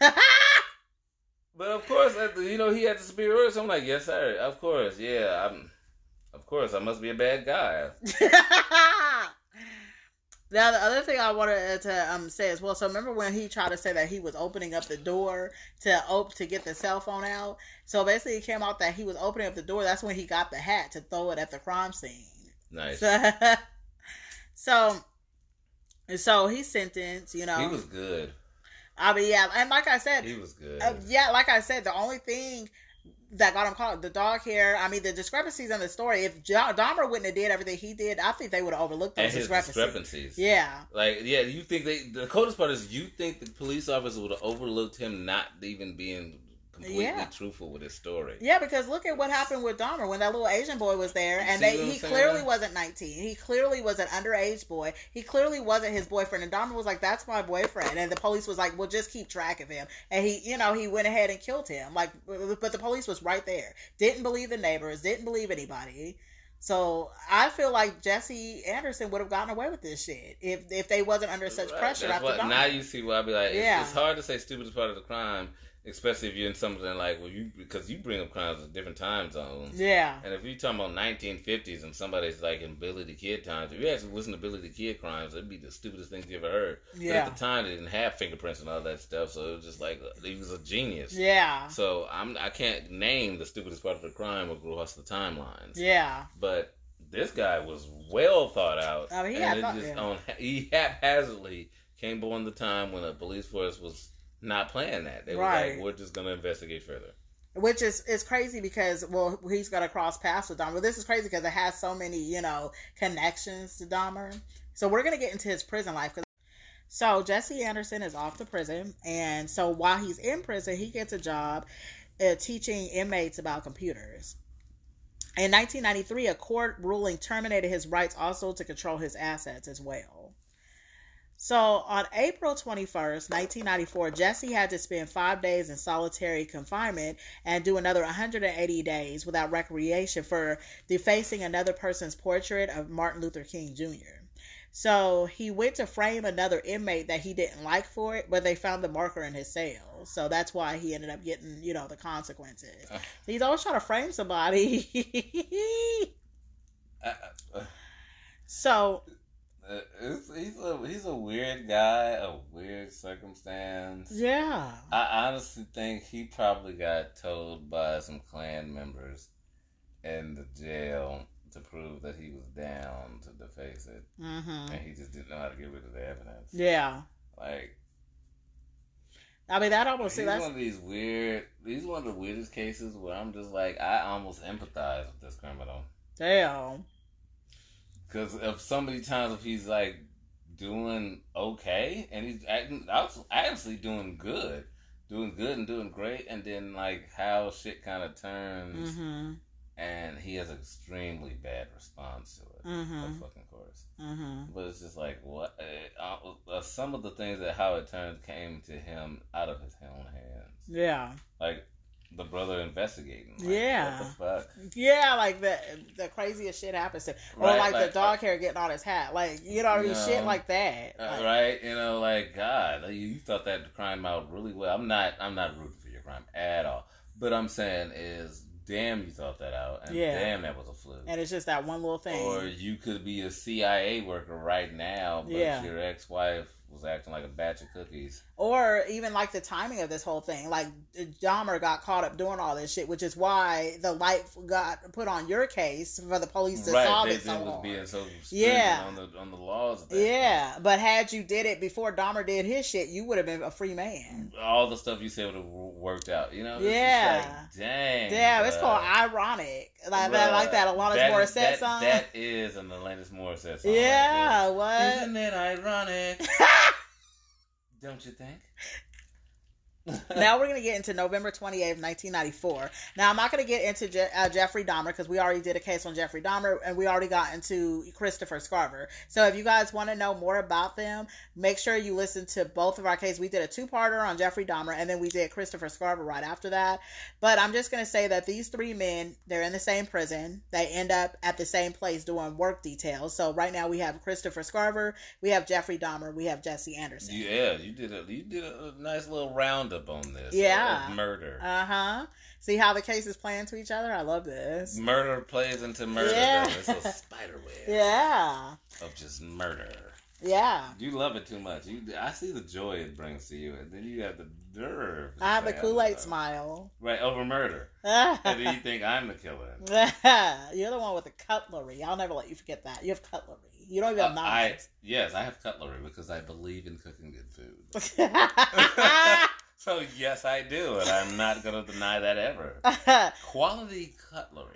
fuck? But of course, the, you know, he had the superiority. So I'm like, yes, sir. Of course, yeah. I'm, of course, I must be a bad guy. now the other thing I wanted to um say as well. So remember when he tried to say that he was opening up the door to op- to get the cell phone out. So basically, it came out that he was opening up the door. That's when he got the hat to throw it at the crime scene. Nice. So, so, so he's sentenced. You know, He was good. I mean, yeah, and like I said, He was good. uh, yeah, like I said, the only thing that got him caught, the dog hair. I mean, the discrepancies in the story. If Jo- Dahmer wouldn't have did everything he did, I think they would have overlooked those discrepancies. discrepancies. Yeah, Like, yeah, you think they, the coldest part is you think the police officer would have overlooked him not even being completely Yeah. truthful with his story. yeah, because look at what happened with Dahmer when that little Asian boy was there, and they, he saying? clearly wasn't nineteen. He clearly was an underage boy. He clearly wasn't his boyfriend, and Dahmer was like, "That's my boyfriend," and the police was like, "Well, just keep track of him." And he, you know, he went ahead and killed him. Like, but the police was right there. Didn't believe the neighbors. Didn't believe anybody. So I feel like Jesse Anderson would have gotten away with this shit if if they wasn't under such Right, pressure that's after what- Dahmer. now you see why I be like, it's, Yeah. it's hard to say stupid is part of the crime, especially if you're in something like, well, you because you bring up crimes at different time zones. yeah, And if you're talking about 1950s and somebody's like in Billy the Kid times, if you actually listen to Billy the Kid crimes, it'd be the stupidest things you ever heard. But yeah, at the time, they didn't have fingerprints and all that stuff, so it was just like uh, he was a genius. yeah, So I'm I can't name the stupidest part of the crime across the timelines. yeah. But this guy was well thought out. I mean, he and had it thought- just yeah. on he haphazardly came born the time when the police force was not playing that. They were Right. like, we're just gonna investigate further. Which is is crazy because well he's gonna cross paths with Dahmer. This is crazy because it has so many you know connections to Dahmer. So we're gonna get into his prison life. So Jesse Anderson is off to prison, and so while he's in prison, he gets a job uh, teaching inmates about computers. In 1993, a court ruling terminated his rights also to control his assets as well. So on April 21st, 1994, Jesse had to spend five days in solitary confinement and do another 180 days without recreation for defacing another person's portrait of Martin Luther King Jr. So he went to frame another inmate that he didn't like for it, but they found the marker in his cell. So that's why he ended up getting, you know, the consequences. Uh. He's always trying to frame somebody. Uh, uh, so uh, it's, he's a he's a weird guy, a weird circumstance. yeah. I honestly think he probably got told by some Klan members in the jail to prove that he was down to deface it, hmm and he just didn't know how to get rid of the evidence. Yeah. Like I mean that almost he's that's one of these weird. He's one of the weirdest cases where I'm just like, I almost empathize with this criminal damn. Because of so many times if he's like doing okay and he's acting actually doing good, doing good and doing great, and then like how shit kind of turns, hmm and he has an extremely bad response to it. Mhm. Of fucking course. hmm But it's just like what uh, uh, some of the things that how it turned came to him out of his own hands. Yeah. Like the brother investigating. Like, Yeah. What the fuck? Yeah, like the the craziest shit happens to, or Right, like, like, the dog hair getting on his hat, like you know what I mean, You shit like that. Uh, right? You know, like God, like, you, you thought that crime out really well. I'm not. I'm not rooting for your crime at all. But I'm saying is, damn, you thought that out, and Yeah. damn, that was a fluke. And it's just that one little thing. Or you could be a CIA worker right now, but Yeah. your ex-wife was acting like a batch of cookies. Or even like the timing of this whole thing. Like Dahmer got caught up doing all this shit, which is why the light got put on your case for the police to right? solve it so was being so Yeah. on the on the laws. Yeah, but had you did it before Dahmer did his shit, you would have been a free man. all the stuff you said would have worked out. You know? Yeah. like, dang. Damn, it's called ironic. Like that, like that Alanis That- Morissette that, song. That is an Alanis Morissette song. yeah, Right what? Isn't it ironic? Don't you think? now we're going to get into November 28th, 1994. Now, I'm not going to get into Je- uh, Jeffrey Dahmer because we already did a case on Jeffrey Dahmer and we already got into Christopher Scarver. So, if you guys want to know more about them, make sure you listen to both of our cases. We did a two parter on Jeffrey Dahmer and then we did Christopher Scarver right after that. But I'm just going to say that these three men, they're in the same prison. They end up at the same place doing work details. So, right now we have Christopher Scarver, we have Jeffrey Dahmer, we have Jesse Anderson. yeah, you did a you did a nice little roundup on this. Yeah. murder. Uh huh. See how the cases play into each other? I love this. murder plays into murder. Yeah. though. It's a spider web Yeah. of just murder. Yeah. You love it too much. You, I see the joy it brings to you, and then you have the nerve. I have the Kool Aid smile. Right over murder, and then you think I'm the killer. You're the one with the cutlery. I'll never let you forget that. You have cutlery. You don't even Uh, have I knives. yes, I have cutlery because I believe in cooking good food. So yes, I do, and I'm not going to deny that ever. Quality cutlery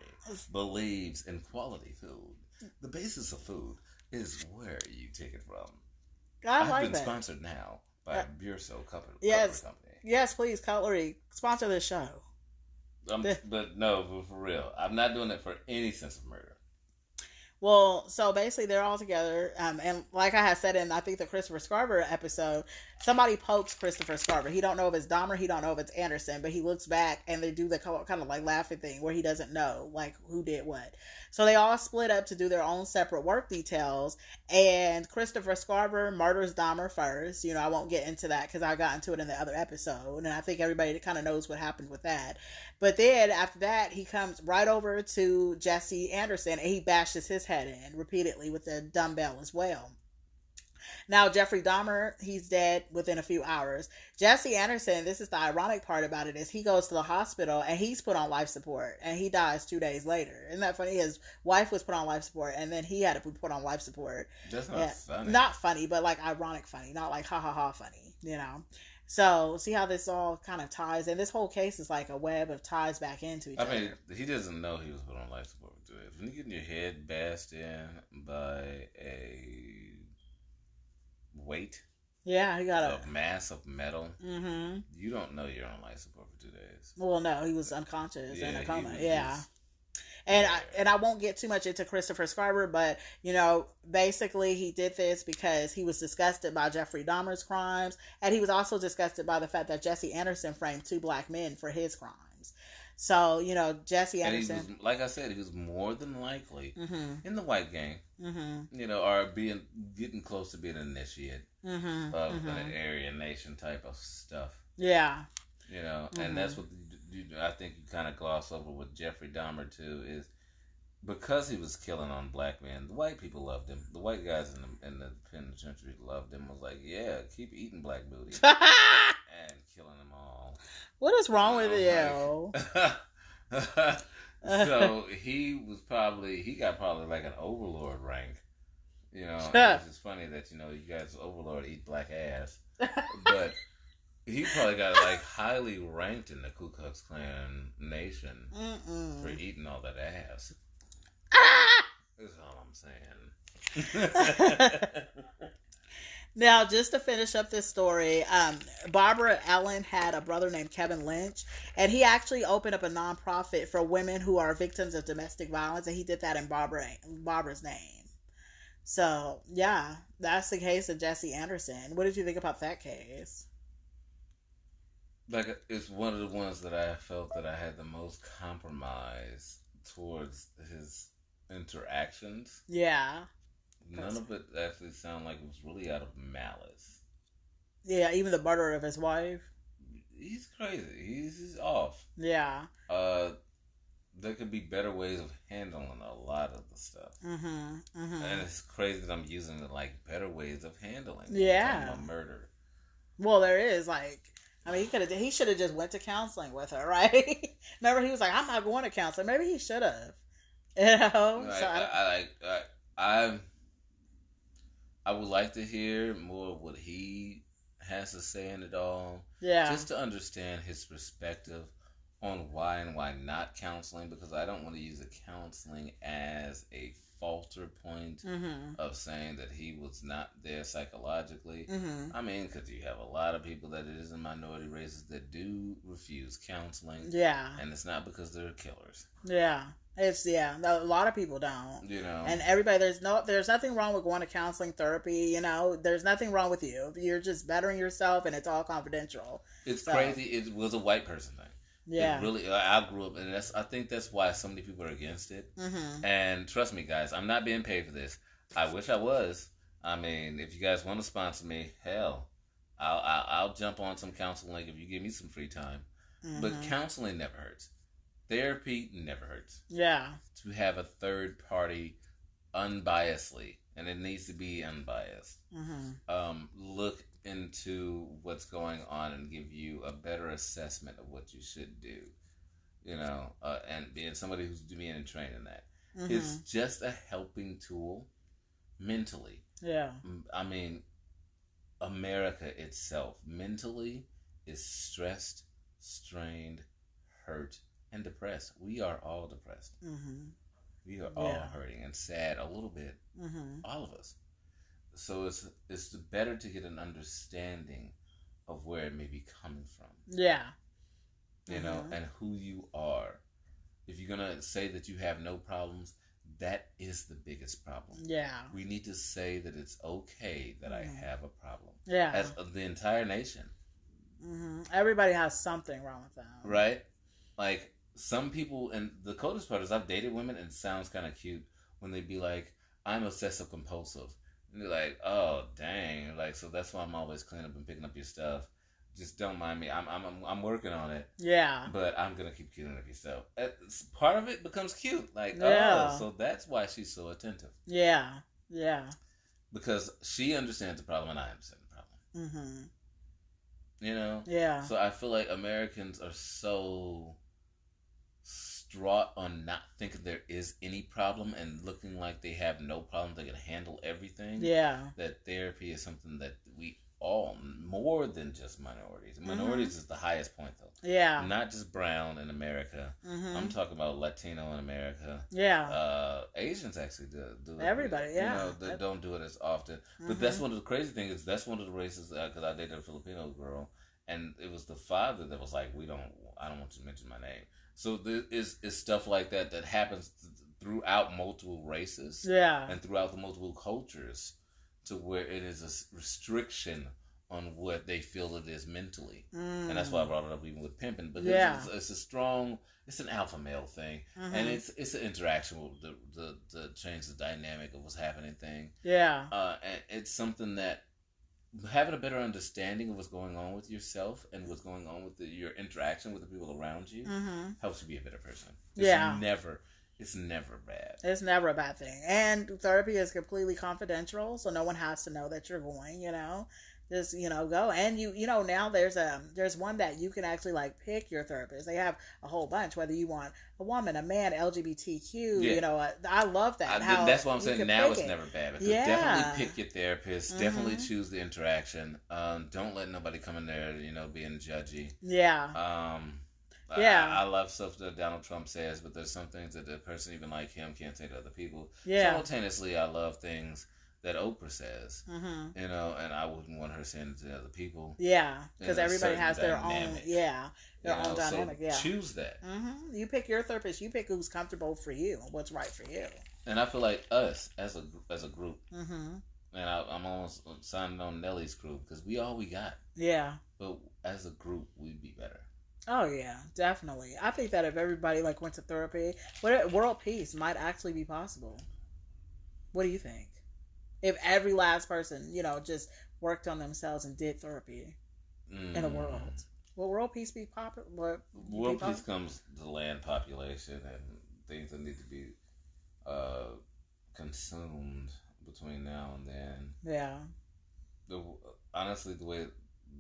believes in quality food. The basis of food is where you take it from. I I've like been that. sponsored now by Uh, Beerso Cutlery yes. Company. Yes, please, cutlery. Sponsor this show. Um, The- but no, but for real, I'm not doing it for any sense of murder. Well, so basically they're all together, um, and like I had said in I think the Christopher Scarver episode, somebody pokes Christopher Scarver. He don't know if it's Dahmer, he don't know if it's Anderson, but he looks back and they do the kind of like laughing thing where he doesn't know like who did what. So they all split up to do their own separate work details, and Christopher Scarver murders Dahmer first. You know, I won't get into that because I got into it in the other episode, and I think everybody kind of knows what happened with that. But then after that, he comes right over to Jesse Anderson and he bashes his head in repeatedly with a dumbbell as well. Now, Jeffrey Dahmer, he's dead within a few hours. Jesse Anderson, this is the ironic part about it, is he goes to the hospital and he's put on life support and he dies two days later. Isn't that funny? His wife was put on life support and then he had to be put on life support. That's not Yeah. funny. Not funny, but like ironic funny, not like ha ha ha funny, you know? So, see how this all kind of ties, and this whole case is like a web of ties back into each I other. I mean, he doesn't know he was put on life support. When you get your head bashed in by a weight, yeah, he got a mass of metal, Mm-hmm. you don't know you're on life support for two days. Well, no, he was unconscious in a coma. Yeah. just- And I, and I won't get too much into Christopher Scarver, but you know, basically he did this because he was disgusted by Jeffrey Dahmer's crimes, and he was also disgusted by the fact that Jesse Anderson framed two black men for his crimes. So you know, Jesse and he was, Anderson. like I said, he was more than likely Mm-hmm. in the white gang, Mm-hmm. you know, or being getting close to being an initiate Mm-hmm. of mm-hmm. an Aryan nation type of stuff. Yeah. You know, and that's what you, I think you kind of gloss over with Jeffrey Dahmer too is because he was killing on black men. The white people loved him. The white guys in the in the penitentiary loved him. Was like, yeah, keep eating black booty killing them all. what is wrong with I you? like- so he was probably he got probably like an overlord rank. You know, it's just funny that you know you guys overlord eat black ass, but he probably got like highly ranked in the Ku Klux Klan nation for Mm-mm. eating all that ass. Ah! That's all I'm saying. Now, just to finish up this story, um, Barbara Allen had a brother named Kevin Lynch, and he actually opened up a nonprofit for women who are victims of domestic violence, and he did that in Barbara Barbara's name. So, yeah, that's the case of Jesse Anderson. What did you think about that case? like it's one of the ones that I felt that I had the most compromise towards his interactions. Yeah. None of it actually sounded like it was really out of malice. Yeah, even the murder of his wife. He's crazy. He's, he's off. Yeah. Uh, there could be better ways of handling a lot of the stuff. Mm-hmm. mm-hmm. And it's crazy that I'm using it like better ways of handling. Yeah. A murder. Well, there is like, I mean, he could have, he should have just went to counseling with her, right? Remember, he was like, "I'm not going to counseling." Maybe he should have. You know. Like, so I, I, I like I, I I would like to hear more of what he has to say in it all. yeah. Just to understand his perspective on why and why not counseling because I don't want to use the counseling as a falter point mm-hmm. of saying that he was not there psychologically. Mm-hmm. I mean, because you have a lot of people that it is in minority races that do refuse counseling, Yeah. and it's not because they're killers. Yeah. It's yeah. A lot of people don't. You know, And everybody, there's no, there's nothing wrong with going to counseling therapy. You know, there's nothing wrong with you. You're just bettering yourself, and it's all confidential. it's so- crazy. It was a white person thing. Yeah. It really. I I grew up, and that's. I think that's why so many people are against it. mm-hmm. And trust me, guys, I'm not being paid for this. I wish I was. I mean, if you guys want to sponsor me, hell, I'll I'll, I'll jump on some counseling if you give me some free time. But Mhm. counseling never hurts. Therapy never hurts. yeah. To have a third party, unbiasedly, and it needs to be unbiased. Mm-hmm. Um, look into what's going on and give you a better assessment of what you should do. You know, uh, and being somebody who's being trained in that. Mm-hmm. It's just a helping tool mentally. Yeah. I mean, America itself mentally is stressed, strained, hurt, and depressed. We are all depressed. Mm-hmm. We are all Yeah. hurting and sad a little bit. Mm-hmm. All of us. So it's it's better to get an understanding of where it may be coming from. Yeah. you know, Mhm. and who you are. If you're gonna say that you have no problems, that is the biggest problem. Yeah. We need to say that it's okay that I Mhm. have a problem Yeah. as the entire nation, hmm Everybody has something wrong with them. right? Like some people, and the coldest part is I've dated women, and it sounds kind of cute when they'd be like, "I'm obsessive compulsive," and they're like, "Oh, dang!" Like so that's why I'm always cleaning up and picking up your stuff. Just don't mind me. I'm I'm I'm, working on it. Yeah. but I'm gonna keep cleaning up yourself. It's, part of it becomes cute, like Yeah. oh, so that's why she's so attentive Yeah. Yeah. because she understands the problem and I understand the problem. Mm-hmm. You know, Yeah. so I feel like Americans are so distraught on not thinking there is any problem and looking like they have no problem, they can handle everything. Yeah. That therapy is something that we all more than just minorities. Mm-hmm. Minorities is the highest point though. Yeah. Not just brown in America. Mm-hmm. I'm talking about Latino in America. Yeah. Uh, Asians actually do, do it. Everybody, yeah. You know, they That- don't do it as often. But Mhm. that's one of the crazy things is that's one of the races because I dated a Filipino girl, and it was the father that was like, "We don't, I don't want you to mention my name." So there is is stuff like that that happens th- throughout multiple races Yeah. and throughout the multiple cultures, to where it is a restriction on what they feel it is mentally and that's why I brought it up even with pimping. But Mm. Yeah. it's, it's a strong, it's an alpha male thing, Mhm. and it's it's an interaction with the the, the change the dynamic of what's happening thing. yeah. Uh, and it's something that having a better understanding of what's going on with yourself and what's going on with the, your interaction with the people around you Mm-hmm. helps you be a better person. It's Yeah. never it's never bad. It's never a bad thing. And therapy is completely confidential, so no one has to know that you're going, you know. Just, you know, go. And you you know, now there's a there's one that you can actually like pick your therapist. They have a whole bunch, whether you want a woman, a man, LGBTQ, Yeah. you know, uh, I love that. I, how that's why I'm saying now it's it. never bad. Because Yeah. definitely pick your therapist. Definitely Mhm. choose the interaction. Um, don't let nobody come in there, you know, being judgy. Yeah. Um, Yeah. I, I love stuff that Donald Trump says, but there's some things that the person even like him can't say to other people. Yeah. Simultaneously, I love things that Oprah says, hmm you know, and I wouldn't want her saying it to other people. Yeah. Because everybody has their dynamic, own, yeah, their you own know, dynamic. so yeah. choose that. hmm You pick your therapist. You pick who's comfortable for you, what's right for you. And I feel like us as a as a group, hmm and I, I'm almost signing on Nelly's crew because we all we got. Yeah. But as a group, we'd be better. Oh yeah, definitely. I think that if everybody like went to therapy, what world peace might actually be possible. What do you think? If every last person, you know, just worked on themselves and did therapy Mm. in the world, will world peace be popular? What World peace comes to land population and things that need to be uh, consumed between now and then. Yeah. The, honestly, the way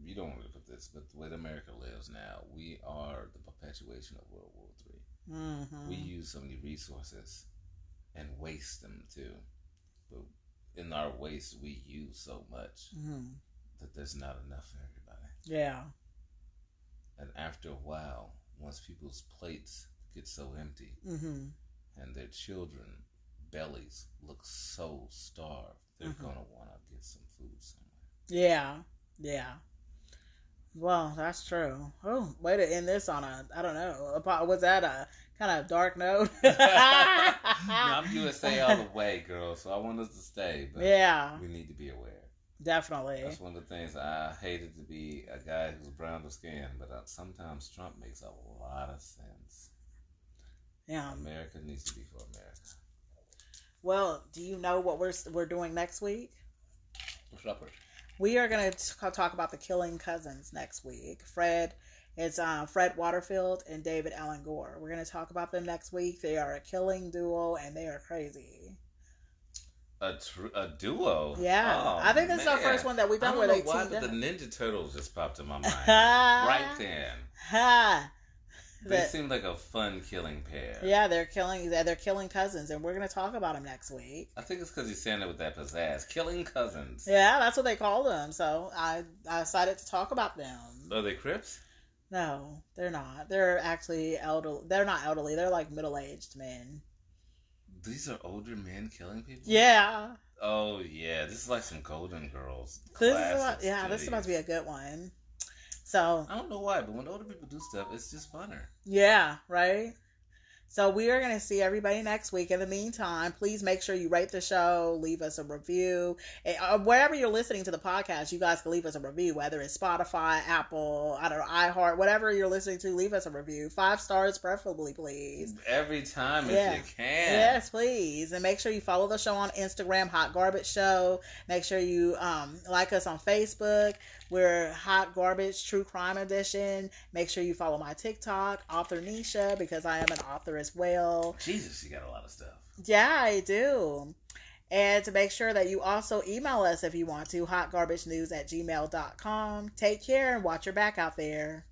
you don't want to put this, but the way that America lives now, we are the perpetuation of World War Three. Mm-hmm. We use so many resources and waste them too. But in our waste, we use so much hmm that there's not enough for everybody. Yeah. And after a while, once people's plates get so empty hmm and their children bellies look so starved, they're Mhm. gonna want to get some food somewhere. Yeah. Yeah. Well, that's true. Oh, way to end this on a I don't know. a Was that a kind of dark note? no, I'm USA all the way, girl. So I want us to stay, but Yeah, we need to be aware. definitely. That's one of the things I hated to be a guy who's brown of skin, but uh, sometimes Trump makes a lot of sense. Yeah. America needs to be for America. Well, do you know what we're we're doing next week? What's up? We are going to talk about the Killing Cousins next week. Fred, it's uh, Fred Waterfield and David Alan Gore. We're going to talk about them next week. They are a killing duo and they are crazy. A, tr- a duo. Yeah, Oh, I think this is our first one that we've I done don't where know why, but the Ninja Turtles just popped in my mind right then. Ha! They The- seem like a fun killing pair. yeah, they're killing. They're killing cousins, and we're going to talk about them next week. I think it's because he's saying it with that pizzazz. Killing cousins. Yeah, that's what they call them. So I I decided to talk about them. Are they Crips? No, they're not. They're actually elderly. They're not elderly. They're like middle aged men. These are older men killing people? Yeah, Oh, yeah. This is like some Golden Girls. this is about, yeah, this is about to be a good one. So I don't know why, but when older people do stuff, it's just funner. yeah, right. So we are going to see everybody next week. In the meantime, please make sure you rate the show, leave us a review. Eh, uh, Wherever you're listening to the podcast, you guys can leave us a review, whether it's Spotify, Apple, I don't know, iHeart, whatever you're listening to, leave us a review. Five stars, preferably, please. Every time Yeah. if you can. Yes, please. And make sure you follow the show on Instagram, Hot Garbage Show. Make sure you um, like us on Facebook. We're Hot Garbage True Crime Edition. Make sure you follow my TikTok, Author Nisha, because I am an author as well. Jesus, you got a lot of stuff. Yeah, I do. And to make sure that you also email us if you want to, hotgarbagenews at gmail.com. Take care and watch your back out there.